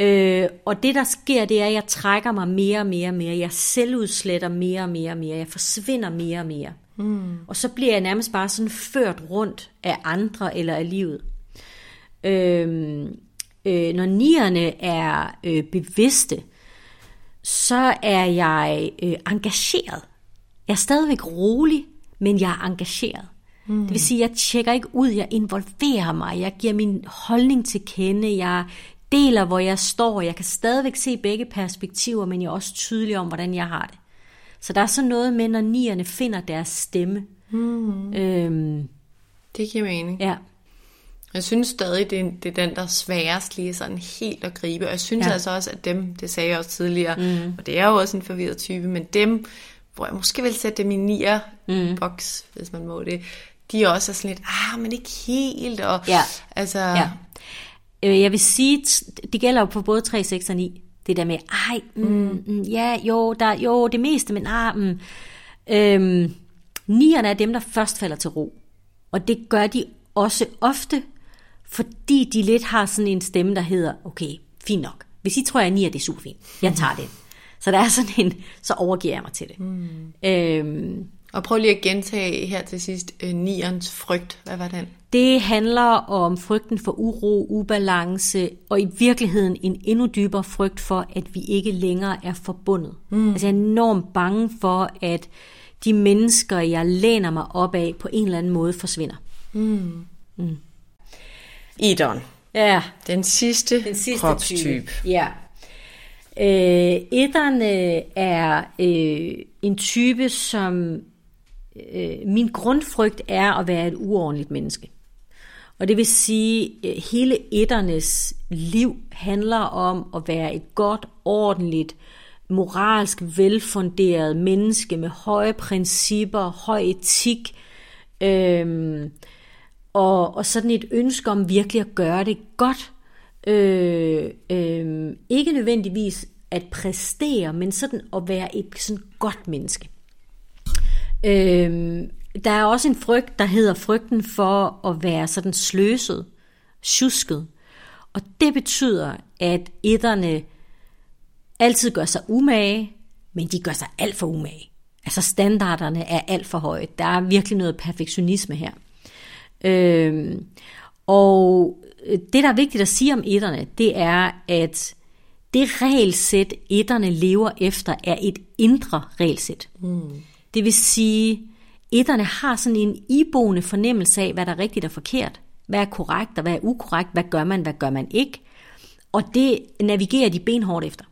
Øh, og det, der sker, det er, at jeg trækker mig mere og mere og mere. Jeg selvudsletter mere og mere og mere. Jeg forsvinder mere og mere. Mm. Og så bliver jeg nærmest bare sådan ført rundt af andre eller af livet. Øh, øh, når nierne er øh, bevidste, så er jeg øh, engageret. Jeg er stadigvæk rolig, men jeg er engageret. Mm. Det vil sige, at jeg tjekker ikke ud, jeg involverer mig, jeg giver min holdning til kende, jeg deler, hvor jeg står, jeg kan stadigvæk se begge perspektiver, men jeg er også tydelig om, hvordan jeg har det. Så der er sådan noget med, når nierne finder deres stemme. Mm. Øhm, Det giver mening. ja. Jeg synes stadig, det er, det er den, der er sværest lige sådan helt at gribe. Og jeg synes Ja. altså også, at dem, det sagde jeg også tidligere, mm. og det er jo også en forvirret type, men dem, hvor jeg måske vil sætte dem i nier mm. boks, hvis man må det, de er også sådan lidt, ah, men ikke helt, og Ja. altså, Ja. Øh, jeg vil sige, det gælder jo på både 3, 6 og 9. Det der med, ej, mm, mm, ja, jo, der, jo, det meste, men ah, mm. øhm, nierne er dem, der først falder til ro. Og det gør de også ofte, fordi de lidt har sådan en stemme, der hedder, okay, fint nok. Hvis I tror, jeg er nier, det er super fint. Jeg tager det. Så der er sådan en, så overgiver jeg mig til det. Mm. Øhm, og prøv lige at gentage her til sidst, øh, nierens frygt, hvad var den? Det handler om frygten for uro, ubalance og i virkeligheden en endnu dybere frygt for, at vi ikke længere er forbundet. Mm. Altså jeg er enormt bange for, at de mennesker, jeg læner mig op af, på en eller anden måde forsvinder. Idon, Ja, den sidste, den sidste kropstype. type. Ja. Øh, etterne er øh, en type, som øh, min grundfrygt er at være et uordentligt menneske. Og det vil sige, at hele etternes liv handler om at være et godt, ordentligt, moralsk velfunderet menneske med høje principper, høj etik, øhm, og, og sådan et ønske om virkelig at gøre det godt. Øh, øh, ikke nødvendigvis at præstere, men sådan at være et sådan godt menneske. Øh, der er også en frygt, der hedder frygten for at være sådan sløset, tjusket. Og det betyder, at etterne altid gør sig umage, men de gør sig alt for umage. Altså standarderne er alt for høje. Der er virkelig noget perfektionisme her. Øhm, og det, der er vigtigt at sige om etterne, det er, at det regelsæt, etterne lever efter, er et indre regelsæt. Mm. Det vil sige, etterne har sådan en iboende fornemmelse af, hvad der er rigtigt og forkert. Hvad er korrekt og hvad er ukorrekt? Hvad gør man, hvad gør man ikke? Og det navigerer de benhårdt efter.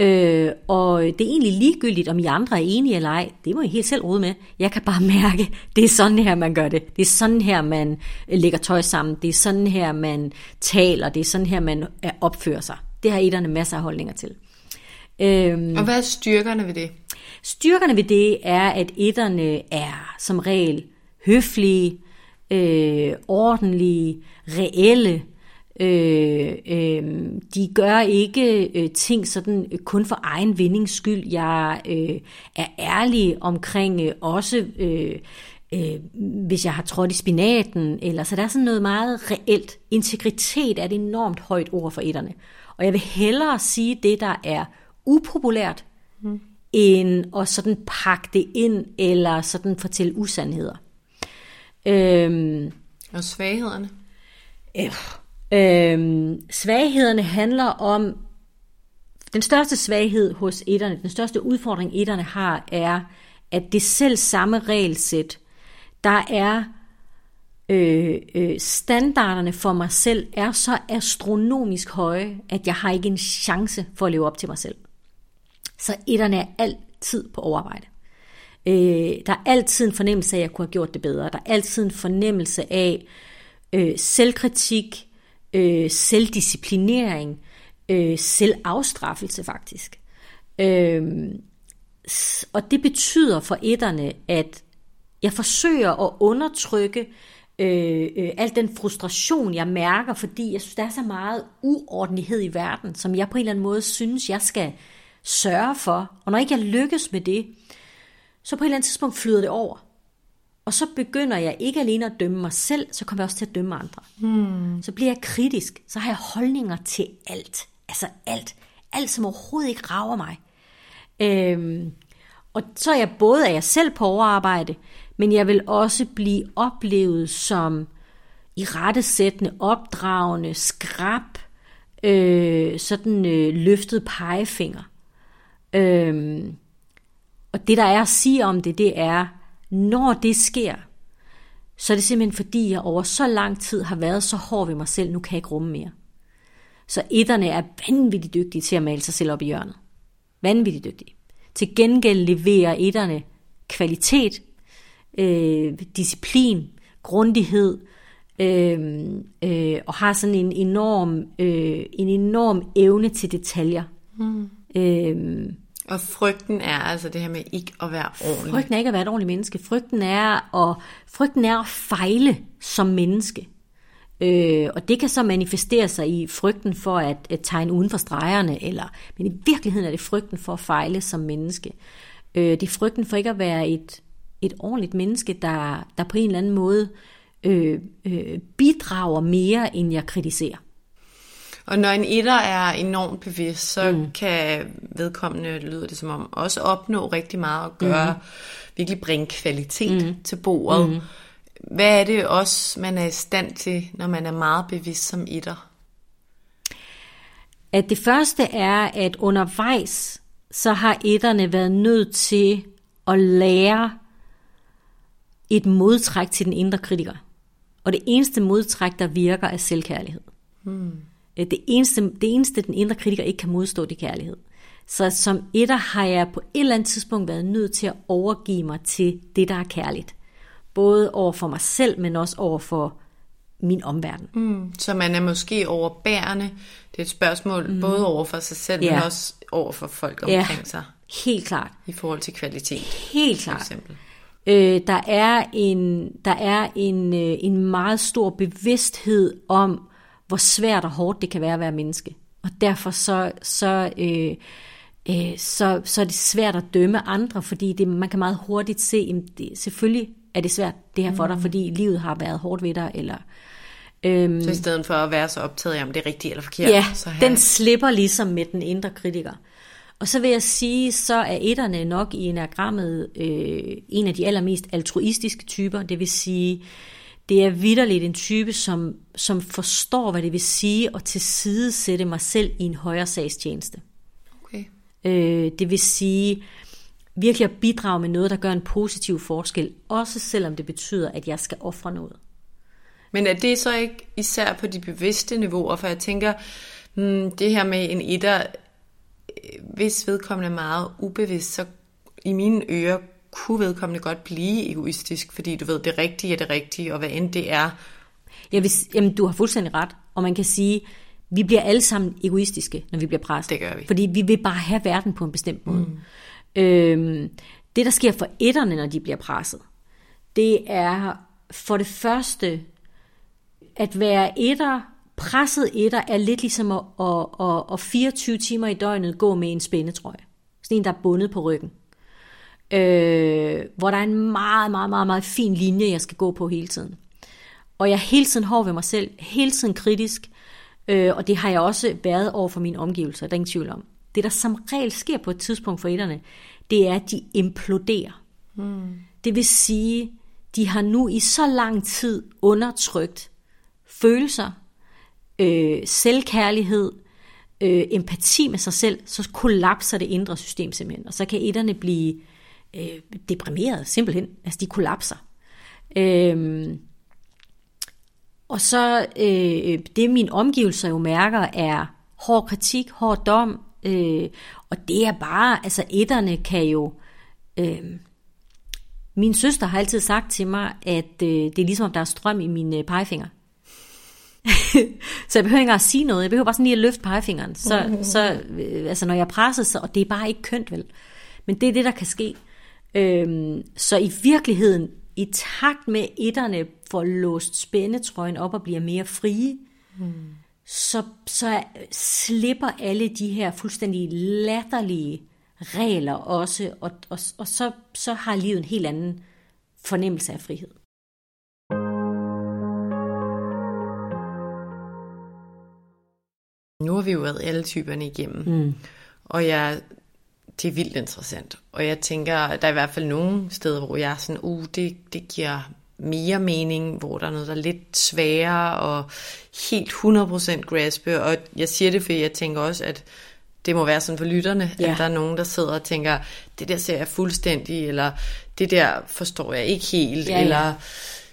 Øh, og det er egentlig ligegyldigt, om I andre er enige eller ej. Det må I helt selv rode med. Jeg kan bare <laughs> mærke, det er sådan her, man gør det. Det er sådan her, man lægger tøj sammen. Det er sådan her, man taler. Det er sådan her, man opfører sig. Det har etterne masser af holdninger til. Øhm, og hvad er styrkerne ved det? Styrkerne ved det er, at etterne er som regel høflige, øh, ordentlige, reelle, Øh, øh, de gør ikke øh, ting sådan øh, kun for egen vindings skyld. Jeg øh, er ærlig omkring øh, også, øh, øh, hvis jeg har trådt i spinaten, eller så der er sådan noget meget reelt. Integritet er et enormt højt ord for etterne. Og jeg vil hellere sige det, der er upopulært, mm. end at sådan pakke det ind, eller sådan fortælle usandheder. Øh, og svaghederne? Øh, Øhm, svaghederne handler om, den største svaghed hos etterne, den største udfordring etterne har, er, at det selv samme regelsæt, der er øh, øh, standarderne for mig selv, er så astronomisk høje, at jeg har ikke en chance for at leve op til mig selv. Så etterne er altid på overarbejde. Øh, der er altid en fornemmelse af, at jeg kunne have gjort det bedre. Der er altid en fornemmelse af øh, selvkritik, øh, selvdisciplinering, øh, selvafstraffelse faktisk. Øh, og det betyder for etterne, at jeg forsøger at undertrykke øh, øh, al den frustration, jeg mærker, fordi jeg synes, der er så meget uordentlighed i verden, som jeg på en eller anden måde synes, jeg skal sørge for. Og når ikke jeg lykkes med det, så på et eller andet tidspunkt flyder det over. Og så begynder jeg ikke alene at dømme mig selv, så kommer jeg også til at dømme andre. Hmm. Så bliver jeg kritisk, så har jeg holdninger til alt. Altså alt. Alt, som overhovedet ikke rager mig. Øhm, og så er jeg både af jeg selv på overarbejde, men jeg vil også blive oplevet som i rettesættende, opdragende, skrab, øh, sådan øh, løftet pegefinger. Øhm, og det der er at sige om det, det er, når det sker, så er det simpelthen fordi, jeg over så lang tid har været så hård ved mig selv, nu kan jeg ikke rumme mere. Så etterne er vanvittigt dygtige til at male sig selv op i hjørnet. Vanvittigt dygtige. Til gengæld leverer etterne kvalitet, øh, disciplin, grundighed, øh, øh, og har sådan en enorm, øh, en enorm evne til detaljer. Mm. Øh, og frygten er altså det her med ikke at være ordentlig. Frygten er ikke at være et ordentligt menneske. Frygten er at, frygten er at fejle som menneske. Øh, og det kan så manifestere sig i frygten for at, at tegne uden for stregerne, eller, men i virkeligheden er det frygten for at fejle som menneske. Øh, det er frygten for ikke at være et, et ordentligt menneske, der, der på en eller anden måde øh, øh, bidrager mere, end jeg kritiserer. Og når en etter er enormt bevidst, så mm. kan vedkommende, lyder det som om, også opnå rigtig meget og gøre, mm. virkelig bringe kvalitet mm. til bordet. Mm. Hvad er det også, man er i stand til, når man er meget bevidst som etter? At det første er, at undervejs, så har etterne været nødt til at lære et modtræk til den indre kritiker. Og det eneste modtræk, der virker, er selvkærlighed. Hmm. Øh, det eneste, det eneste, den indre kritiker ikke kan modstå, det er kærlighed. Så som etter har jeg på et eller andet tidspunkt været nødt til at overgive mig til det, der er kærligt. Både over for mig selv, men også over for min omverden. Mm, så man er måske overbærende. Det er et spørgsmål mm. både over for sig selv, ja. men også over for folk omkring ja, sig. helt klart. I forhold til kvalitet. Helt klart. eksempel. Øh, der er en, der er en, øh, en meget stor bevidsthed om, hvor svært og hårdt det kan være at være menneske. Og derfor så, så, øh, øh, så, så er det svært at dømme andre, fordi det, man kan meget hurtigt se, at det, selvfølgelig er det svært det her for dig, mm. fordi livet har været hårdt ved dig, eller Øhm, så i stedet for at være så optaget af, om det er rigtigt eller forkert. Ja, så her... den slipper ligesom med den indre kritiker. Og så vil jeg sige, så er etterne nok i enagrammet øh, en af de allermest altruistiske typer. Det vil sige, det er vidderligt en type, som, som forstår, hvad det vil sige at tilsidesætte mig selv i en højere sagstjeneste. Okay. Øh, det vil sige virkelig at bidrage med noget, der gør en positiv forskel, også selvom det betyder, at jeg skal ofre noget. Men er det så ikke især på de bevidste niveauer? For jeg tænker, hmm, det her med en etter, hvis vedkommende er meget ubevidst, så i mine ører kunne vedkommende godt blive egoistisk, fordi du ved, det rigtige er det rigtige, og hvad end det er. Ja, hvis, jamen, du har fuldstændig ret, og man kan sige, vi bliver alle sammen egoistiske, når vi bliver presset. Det gør vi. Fordi vi vil bare have verden på en bestemt måde. Mm. Øhm, det, der sker for etterne, når de bliver presset, det er for det første, at være etter, presset etter, er lidt ligesom at, at, at, at 24 timer i døgnet gå med en spændetrøje. Sådan en, der er bundet på ryggen. Øh, hvor der er en meget, meget, meget, meget fin linje, jeg skal gå på hele tiden. Og jeg er hele tiden hård ved mig selv, hele tiden kritisk, øh, og det har jeg også været over for mine omgivelser, der er ingen tvivl om. Det, der som regel sker på et tidspunkt for etterne, det er, at de imploderer. Hmm. Det vil sige, de har nu i så lang tid undertrykt følelser, øh, selvkærlighed, øh, empati med sig selv, så kollapser det indre system simpelthen. Og så kan etterne blive øh, deprimeret simpelthen. Altså de kollapser. Øh, og så øh, det min omgivelser jo mærker er hård kritik, hård dom, øh, og det er bare, altså etterne kan jo, øh, min søster har altid sagt til mig, at øh, det er ligesom om der er strøm i mine pegefinger. <laughs> så jeg behøver ikke at sige noget, jeg behøver bare sådan lige at løfte pegefingeren, så, mm-hmm. så øh, altså når jeg presser sig, og det er bare ikke kønt vel, men det er det, der kan ske. Øhm, så i virkeligheden, i takt med etterne får låst spændetrøjen op og bliver mere frie, mm. så, så slipper alle de her fuldstændig latterlige regler også, og, og, og så, så har livet en helt anden fornemmelse af frihed. Nu har vi jo været alle typerne igennem, mm. og jeg, det er vildt interessant. Og jeg tænker, der er i hvert fald nogle steder, hvor jeg er sådan, uh, det, det giver mere mening, hvor der er noget, der er lidt sværere og helt 100% graspe. Og jeg siger det, fordi jeg tænker også, at det må være sådan for lytterne, ja. at der er nogen, der sidder og tænker, det der ser jeg fuldstændig, eller det der forstår jeg ikke helt, ja, eller... Ja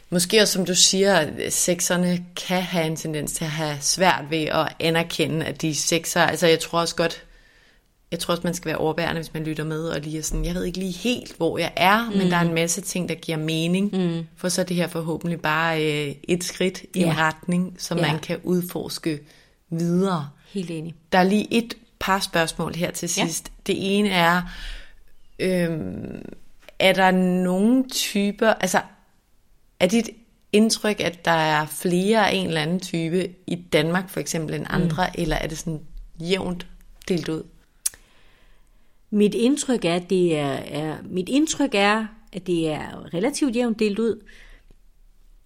Måske også som du siger, at sexerne kan have en tendens til at have svært ved at anerkende, at de sexer, altså jeg tror også godt, jeg tror også, man skal være overbærende, hvis man lytter med, og lige sådan, jeg ved ikke lige helt, hvor jeg er, mm. men der er en masse ting, der giver mening, mm. for så er det her forhåbentlig bare øh, et skridt i ja. en retning, som ja. man kan udforske videre. Helt enig. Der er lige et par spørgsmål her til sidst. Ja. Det ene er, øh, er der nogle typer, altså er dit indtryk, at der er flere af en eller anden type i Danmark for eksempel end andre, mm. eller er det sådan jævnt delt ud? Mit indtryk er, at det er, er, mit indtryk er, at det er relativt jævnt delt ud.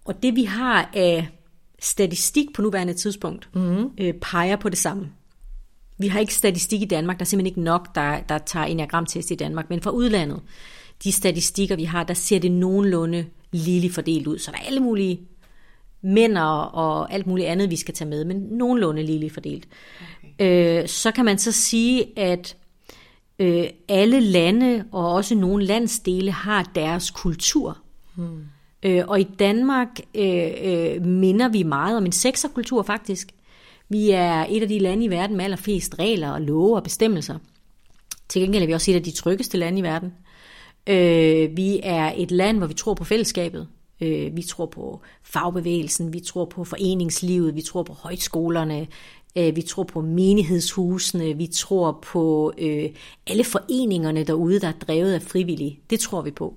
Og det vi har af statistik på nuværende tidspunkt, mm. øh, peger på det samme. Vi har ikke statistik i Danmark, der er simpelthen ikke nok, der, der tager enagramtest i Danmark, men fra udlandet, de statistikker vi har, der ser det nogenlunde lille fordelt ud. Så der er alle mulige mænd og alt muligt andet, vi skal tage med, men nogenlunde lille fordelt. Okay. Øh, så kan man så sige, at øh, alle lande og også nogle landsdele har deres kultur. Hmm. Øh, og i Danmark øh, øh, minder vi meget om en sekserkultur faktisk. Vi er et af de lande i verden med allerflest regler og love og bestemmelser. Til gengæld er vi også et af de tryggeste lande i verden. Øh, vi er et land, hvor vi tror på fællesskabet. Øh, vi tror på fagbevægelsen, vi tror på foreningslivet, vi tror på højskolerne, vi tror på menighedshusene, vi tror på øh, alle foreningerne derude, der er drevet af frivillige. Det tror vi på.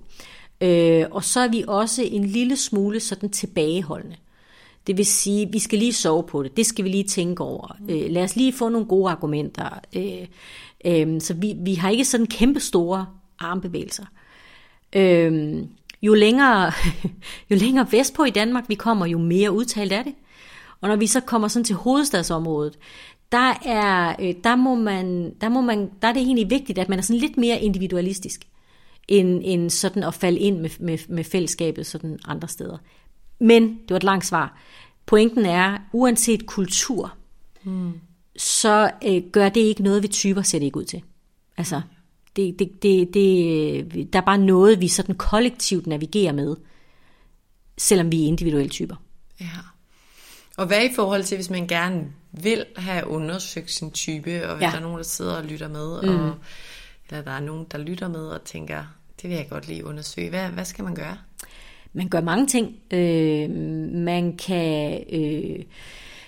Øh, og så er vi også en lille smule sådan tilbageholdende. Det vil sige, vi skal lige sove på det. Det skal vi lige tænke over. Øh, lad os lige få nogle gode argumenter. Øh, øh, så vi, vi har ikke sådan kæmpe store armbevægelser. Øh, jo længere, <laughs> jo længere vestpå i Danmark vi kommer, jo mere udtalt er det. Og når vi så kommer sådan til hovedstadsområdet, der er, øh, der må man, der må man, der er det egentlig vigtigt, at man er sådan lidt mere individualistisk, end, end sådan at falde ind med, med, med fællesskabet sådan andre steder. Men, det var et langt svar, pointen er, uanset kultur, hmm. så øh, gør det ikke noget, vi typer ser det ikke ud til. Altså, det, det, det, det, der er bare noget, vi sådan kollektivt navigerer med, selvom vi er individuelle typer. Ja. Og hvad i forhold til, hvis man gerne vil have undersøgt sin type, og hvis ja. der er nogen, der sidder og lytter med, mm. og, eller der er nogen, der lytter med og tænker, det vil jeg godt lige undersøge. Hvad, hvad skal man gøre? Man gør mange ting. Øh, man, kan, øh,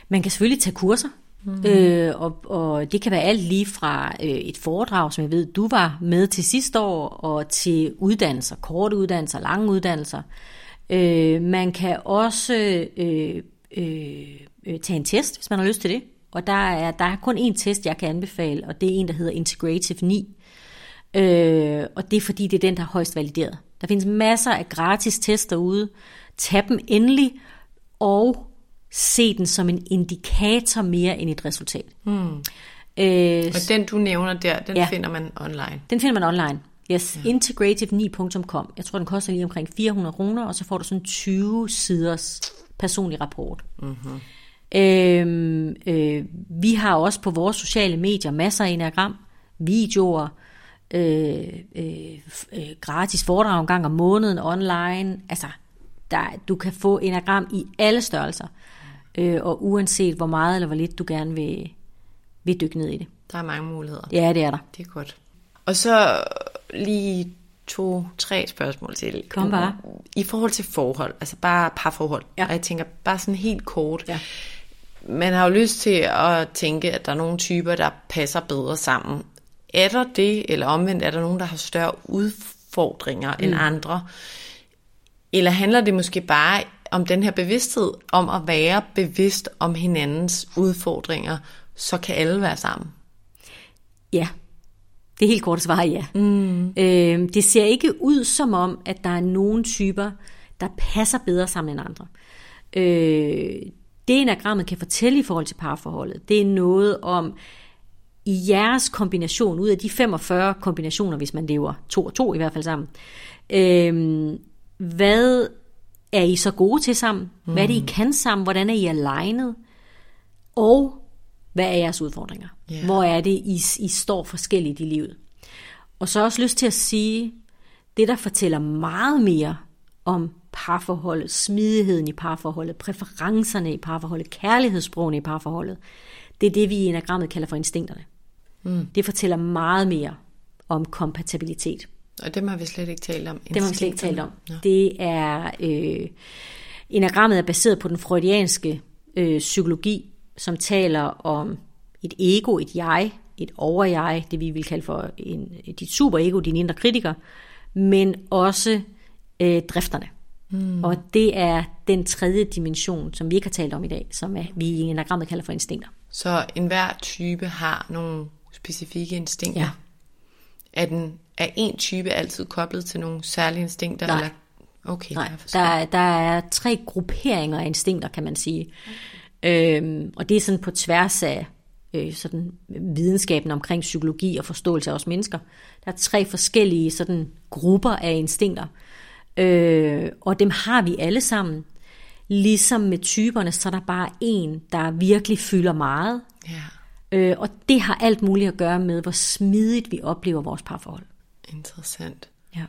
man kan selvfølgelig tage kurser. Mm. Øh, og, og det kan være alt lige fra øh, et foredrag, som jeg ved, du var med til sidste år, og til uddannelser, korte uddannelser, lange uddannelser. Øh, man kan også øh, øh, øh, tage en test, hvis man har lyst til det. Og der er, der er kun én test, jeg kan anbefale, og det er en, der hedder Integrative 9. Øh, og det er fordi, det er den, der er højst valideret. Der findes masser af gratis tester derude. Tag dem endelig, og se den som en indikator mere end et resultat. Hmm. Øh, og den, du nævner der, den ja, finder man online? Den finder man online. Yes, ja. integrative9.com. Jeg tror, den koster lige omkring 400 kroner, og så får du sådan 20 siders personlig rapport. Mm-hmm. Øhm, øh, vi har også på vores sociale medier masser af enagram, videoer, øh, øh, øh, gratis foredrag en gang om måneden online. Altså, der, du kan få enagram i alle størrelser, øh, og uanset hvor meget eller hvor lidt du gerne vil, vil dykke ned i det. Der er mange muligheder. Ja, det er der. Det er godt. Og så lige to, tre spørgsmål til. Kom bare. I forhold til forhold, altså bare parforhold. Ja. Og jeg tænker bare sådan helt kort. Ja. Man har jo lyst til at tænke, at der er nogle typer, der passer bedre sammen. Er der det, eller omvendt, er der nogen, der har større udfordringer mm. end andre? Eller handler det måske bare om den her bevidsthed, om at være bevidst om hinandens udfordringer, så kan alle være sammen? Ja, det helt korte svar er ja. Mm. Øh, det ser ikke ud som om, at der er nogle typer, der passer bedre sammen end andre. Øh, det enagrammet kan fortælle i forhold til parforholdet, det er noget om, i jeres kombination, ud af de 45 kombinationer, hvis man lever to og to i hvert fald sammen, øh, hvad er I så gode til sammen? Hvad er det, I mm. kan sammen? Hvordan er I alignet? Og hvad er jeres udfordringer? Yeah. Hvor er det, I, I står forskelligt i livet? Og så også lyst til at sige, det der fortæller meget mere om parforholdet, smidigheden i parforholdet, præferencerne i parforholdet, kærlighedssprogene i parforholdet, det er det, vi i enagrammet kalder for instinkterne. Mm. Det fortæller meget mere om kompatibilitet. Og det har vi slet ikke talt om. Det har vi slet ikke talt om. Ja. Det er, øh, enagrammet er baseret på den freudianske øh, psykologi, som taler om et ego, et jeg, et over-jeg, det vi vil kalde for en, dit super-ego, din indre kritiker, men også øh, drifterne. Mm. Og det er den tredje dimension, som vi ikke har talt om i dag, som er, vi i enagrammet kalder for instinkter. Så enhver type har nogle specifikke instinkter? Ja. Er, den, er en type altid koblet til nogle særlige instinkter? Nej. Eller? Okay, Nej. Der, der er tre grupperinger af instinkter, kan man sige. Øhm, og det er sådan på tværs af øh, sådan videnskaben omkring psykologi og forståelse af os mennesker. Der er tre forskellige sådan grupper af instinkter, øh, og dem har vi alle sammen. Ligesom med typerne, så er der bare en, der virkelig fylder meget. Ja. Øh, og det har alt muligt at gøre med, hvor smidigt vi oplever vores parforhold. Interessant. Ja.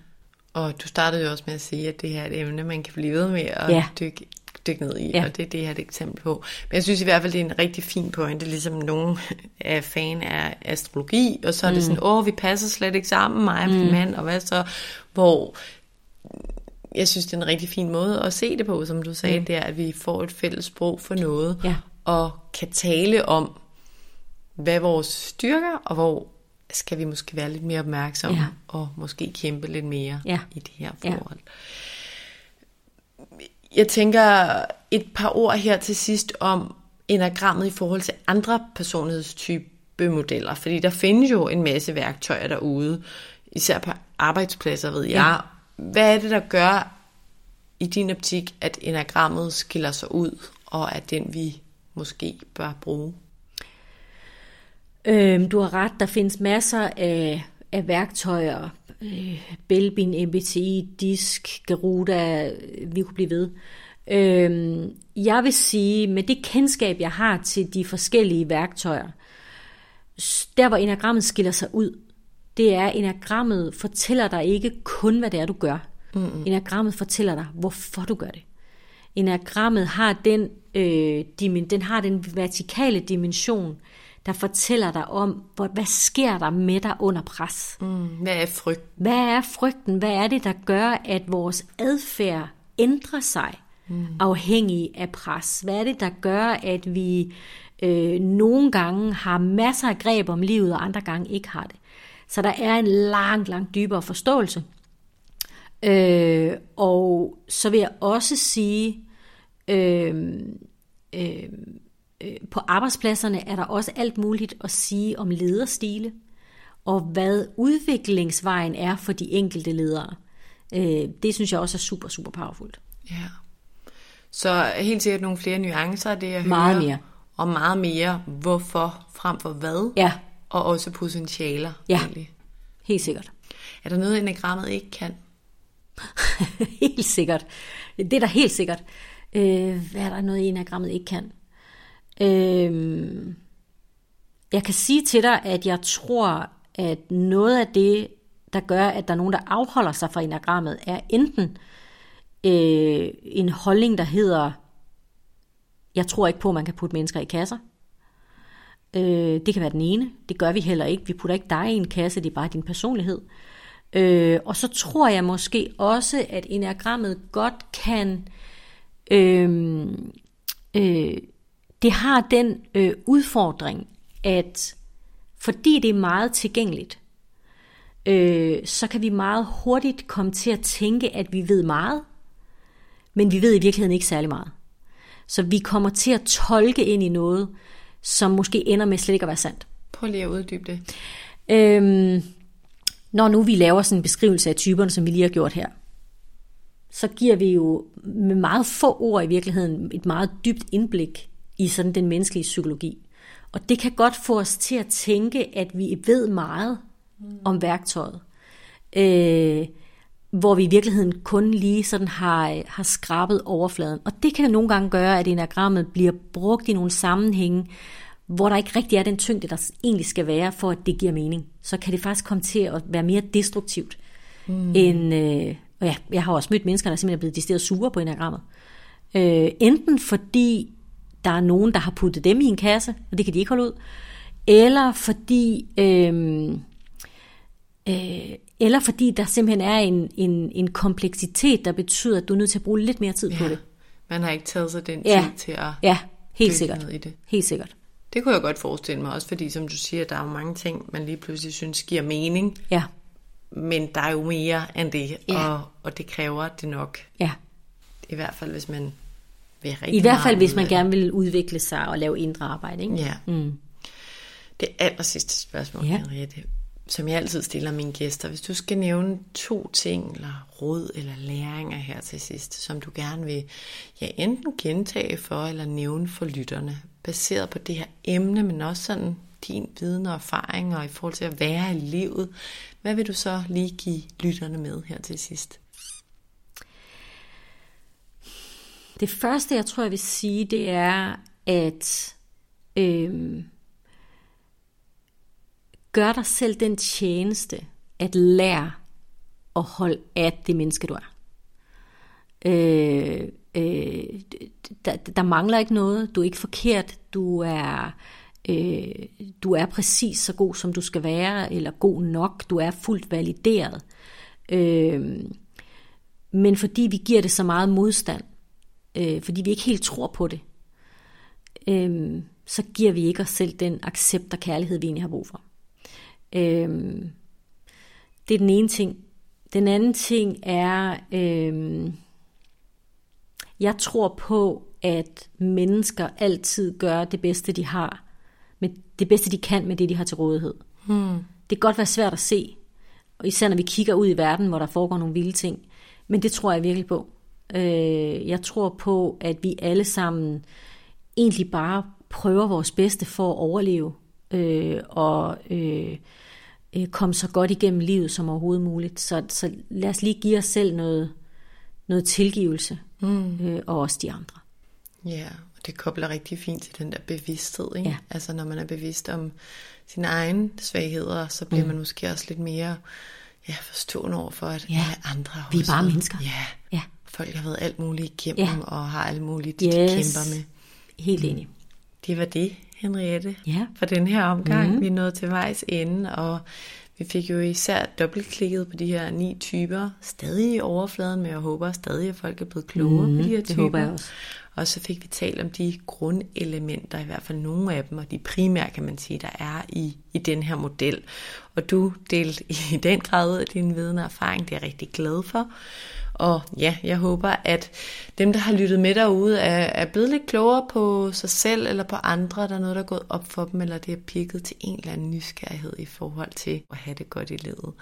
Og du startede jo også med at sige, at det her er et emne, man kan blive ved med at ja. dykke dykke ned i, ja. og det er det her et eksempel på. Men jeg synes i hvert fald, det er en rigtig fin pointe, ligesom nogen er fan af astrologi, og så er det mm. sådan, åh, vi passer slet ikke sammen, mig og min mm. mand, og hvad så? Hvor jeg synes, det er en rigtig fin måde at se det på, som du sagde, mm. det er, at vi får et fælles sprog for noget, Ja. og kan tale om, hvad vores styrker, og hvor skal vi måske være lidt mere opmærksomme, Ja. og måske kæmpe lidt mere Ja. i det her Ja. Jeg tænker et par ord her til sidst om enagrammet i forhold til andre personlighedstypemodeller, fordi der findes jo en masse værktøjer derude, især på arbejdspladser, ved jeg. Hvad er det, der gør i din optik, at enagrammet skiller sig ud, og er den, vi måske bør bruge? Øhm, du har ret, der findes masser af, af værktøjer. Øh, Belbin, MBTI, DISK, Garuda, øh, vi kunne blive ved. Øhm, jeg vil sige, med det kendskab, jeg har til de forskellige værktøjer, der hvor enagrammet skiller sig ud, det er, at enagrammet fortæller dig ikke kun, hvad det er, du gør. Mm-hmm. Enagrammet fortæller dig, hvorfor du gør det. Enagrammet har den, øh, dimen, den har den vertikale dimension, der fortæller dig om, hvor, hvad sker der med dig under pres. Mm, hvad er frygt? Hvad er frygten? Hvad er det, der gør, at vores adfærd ændrer sig mm. afhængig af pres? Hvad er det, der gør, at vi øh, nogle gange har masser af greb om livet, og andre gange ikke har det? Så der er en langt, langt dybere forståelse. Øh, og så vil jeg også sige, øh, øh, på arbejdspladserne er der også alt muligt at sige om lederstile, og hvad udviklingsvejen er for de enkelte ledere. Øh, det synes jeg også er super, super powerfult. Ja. Så helt sikkert nogle flere nuancer af det, jeg Meget hører. mere. Og meget mere, hvorfor frem for hvad. Ja, Og også potentialer. Ja. Egentlig. helt sikkert. Er der noget, enagrammet ikke kan? <laughs> helt sikkert. Det er der helt sikkert. Øh, hvad er der noget, enagrammet ikke kan? Øhm, jeg kan sige til dig, at jeg tror, at noget af det, der gør, at der er nogen, der afholder sig fra enagrammet, er enten øh, en holdning, der hedder, jeg tror ikke på, at man kan putte mennesker i kasser. Øh, det kan være den ene. Det gør vi heller ikke. Vi putter ikke dig i en kasse, det er bare din personlighed. Øh, og så tror jeg måske også, at enagrammet godt kan... Øhm, øh, øh, det har den øh, udfordring, at fordi det er meget tilgængeligt, øh, så kan vi meget hurtigt komme til at tænke, at vi ved meget, men vi ved i virkeligheden ikke særlig meget. Så vi kommer til at tolke ind i noget, som måske ender med slet ikke at være sandt. Prøv lige at uddybe det. Øhm, når nu vi laver sådan en beskrivelse af typerne, som vi lige har gjort her, så giver vi jo med meget få ord i virkeligheden et meget dybt indblik i sådan den menneskelige psykologi. Og det kan godt få os til at tænke, at vi ved meget om værktøjet. Øh, hvor vi i virkeligheden kun lige sådan har, har skrabet overfladen. Og det kan nogle gange gøre, at enagrammet bliver brugt i nogle sammenhænge, hvor der ikke rigtig er den tyngde, der egentlig skal være, for at det giver mening. Så kan det faktisk komme til at være mere destruktivt. Mm. End, øh, og ja, jeg har også mødt mennesker, der simpelthen er blevet decideret sure på enagrammet. Øh, enten fordi der er nogen, der har puttet dem i en kasse, og det kan de ikke holde ud, eller fordi... Øh, øh, eller fordi der simpelthen er en, en, en kompleksitet, der betyder, at du er nødt til at bruge lidt mere tid på Ja. det. Man har ikke taget sig den Ja. tid til at Ja, helt sikkert. ned i det. Helt sikkert. Det kunne jeg godt forestille mig, også fordi, som du siger, der er jo mange ting, man lige pludselig synes giver mening, Ja, men der er jo mere end det, Ja. og, og det kræver det nok, ja. i hvert fald hvis man vil rigtig I hvert fald, hvis man gerne vil udvikle sig og lave indre arbejde. Ikke? Ja. Mm. Det aller sidste spørgsmål, ja. Henriette, som jeg altid stiller mine gæster. Hvis du skal nævne to ting, eller råd, eller læringer her til sidst, som du gerne vil ja, enten gentage for, eller nævne for lytterne, baseret på det her emne, men også sådan din viden og erfaring, og i forhold til at være i livet, hvad vil du så lige give lytterne med her til sidst? Det første, jeg tror, jeg vil sige, det er, at øhm, gør dig selv den tjeneste, at lære at holde af det menneske, du er. Øh, øh, der, der mangler ikke noget. Du er ikke forkert. Du er, øh, du er præcis så god, som du skal være, eller god nok. Du er fuldt valideret. Øh, men fordi vi giver det så meget modstand, øh, fordi vi ikke helt tror på det, øh, så giver vi ikke os selv den accept og kærlighed, vi egentlig har brug for. Øh, det er den ene ting. Den anden ting er, øh, jeg tror på, at mennesker altid gør det bedste, de har, med det bedste, de kan med det, de har til rådighed. Hmm. Det kan godt være svært at se, og især når vi kigger ud i verden, hvor der foregår nogle vilde ting. Men det tror jeg virkelig på. Øh, jeg tror på, at vi alle sammen egentlig bare prøver vores bedste for at overleve øh, og øh, øh, komme så godt igennem livet som overhovedet muligt. Så, så lad os lige give os selv noget, noget tilgivelse, mm. øh, og også de andre. Ja, og det kobler rigtig fint til den der bevidsthed. Ikke? Ja. Altså når man er bevidst om sine egne svagheder, så bliver mm. man måske også lidt mere ja, forstående over for, at ja. andre har Vi er bare mennesker. Ja. ja. Folk har været alt muligt igennem, ja. og har alt muligt, yes. de kæmper med. Helt enig. Det var det, Henriette, ja. for den her omgang. Mm. Vi nåede til vejs ende, og vi fik jo især dobbeltklikket på de her ni typer, stadig i overfladen, men jeg håber stadig, at folk er blevet klogere mm, på de her typer. Det håber jeg også. Og så fik vi talt om de grundelementer, i hvert fald nogle af dem, og de primære, kan man sige, der er i, i den her model. Og du delte i den grad ud af din viden og erfaring, det er jeg rigtig glad for. Og ja, jeg håber, at dem, der har lyttet med derude, er, er blevet lidt klogere på sig selv eller på andre. Der er noget, der er gået op for dem, eller det er pikket til en eller anden nysgerrighed i forhold til at have det godt i livet.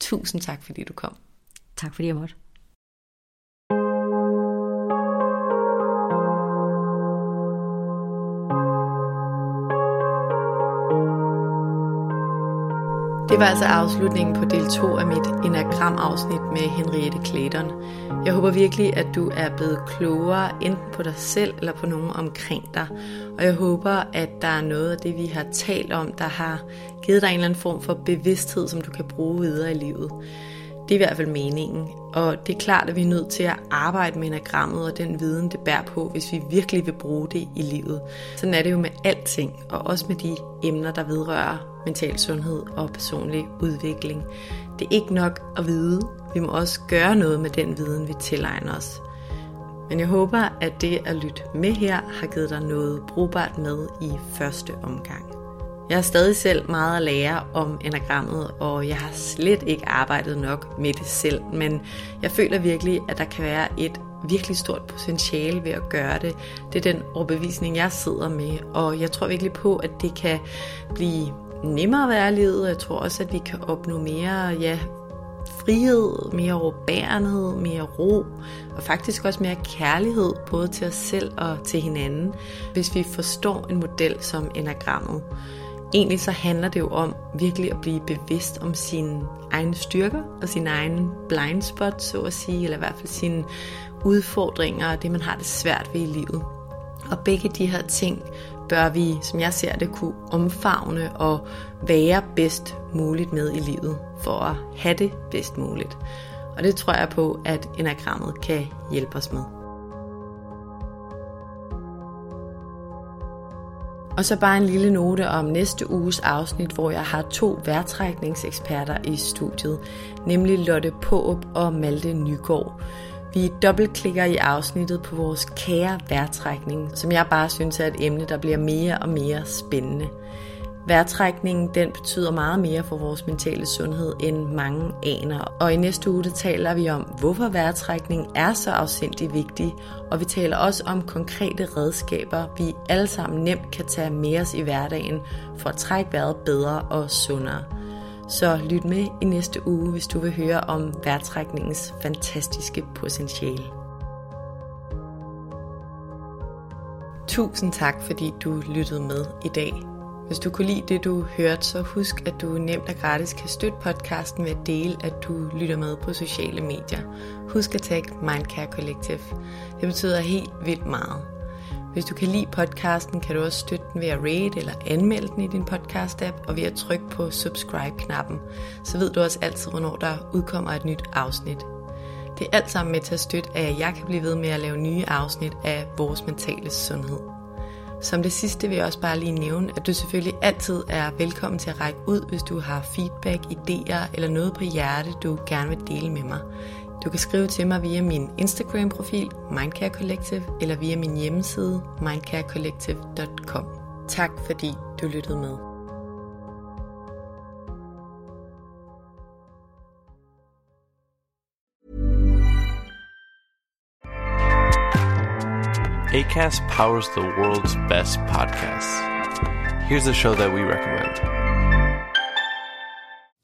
Tusind tak, fordi du kom. Tak fordi jeg måtte. Det var altså afslutningen på del 2 af mit enagram-afsnit med Henriette Clayton. Jeg håber virkelig, at du er blevet klogere enten på dig selv eller på nogen omkring dig. Og jeg håber, at der er noget af det, vi har talt om, der har givet dig en eller anden form for bevidsthed, som du kan bruge videre i livet. Det er i hvert fald meningen. Og det er klart, at vi er nødt til at arbejde med enagrammet og den viden, det bærer på, hvis vi virkelig vil bruge det i livet. Sådan er det jo med alting, og også med de emner, der vedrører mental sundhed og personlig udvikling. Det er ikke nok at vide. Vi må også gøre noget med den viden, vi tilegner os. Men jeg håber, at det at lytte med her har givet dig noget brugbart med i første omgang. Jeg har stadig selv meget at lære om enagrammet, og jeg har slet ikke arbejdet nok med det selv, men jeg føler virkelig, at der kan være et virkelig stort potentiale ved at gøre det. Det er den overbevisning, jeg sidder med, og jeg tror virkelig på, at det kan blive nemmere at være i livet. Jeg tror også, at vi kan opnå mere ja, frihed, mere råbærenhed, mere ro, og faktisk også mere kærlighed, både til os selv og til hinanden, hvis vi forstår en model som enagrammet. Egentlig så handler det jo om virkelig at blive bevidst om sine egne styrker og sin egen blind spot, så at sige, eller i hvert fald sine udfordringer og det, man har det svært ved i livet. Og begge de her ting bør vi, som jeg ser det, kunne omfavne og være bedst muligt med i livet, for at have det bedst muligt. Og det tror jeg på, at enagrammet kan hjælpe os med. Og så bare en lille note om næste uges afsnit, hvor jeg har to værtrækningseksperter i studiet, nemlig Lotte Påb og Malte Nygaard. Vi dobbeltklikker i afsnittet på vores kære værtrækning, som jeg bare synes er et emne, der bliver mere og mere spændende. Værtrækningen den betyder meget mere for vores mentale sundhed end mange aner. Og i næste uge taler vi om, hvorfor værtrækning er så afsindig vigtig. Og vi taler også om konkrete redskaber, vi alle sammen nemt kan tage med os i hverdagen for at trække vejret bedre og sundere. Så lyt med i næste uge, hvis du vil høre om værtrækningens fantastiske potentiale. Tusind tak, fordi du lyttede med i dag. Hvis du kunne lide det, du hørte, så husk, at du nemt og gratis kan støtte podcasten ved at dele, at du lytter med på sociale medier. Husk at tagge Mindcare Collective. Det betyder helt vildt meget. Hvis du kan lide podcasten, kan du også støtte den ved at rate eller anmelde den i din podcast-app, og ved at trykke på subscribe-knappen. Så ved du også altid, hvornår der udkommer et nyt afsnit. Det er alt sammen med til at støtte, at jeg kan blive ved med at lave nye afsnit af vores mentale sundhed. Som det sidste vil jeg også bare lige nævne, at du selvfølgelig altid er velkommen til at række ud, hvis du har feedback, idéer eller noget på hjerte, du gerne vil dele med mig. Du kan skrive til mig via min Instagram-profil Mindcare Collective eller via min hjemmeside mindcarecollective.com. Tak fordi du lyttede med. ACAST powers the world's best podcasts. Here's a show that we recommend.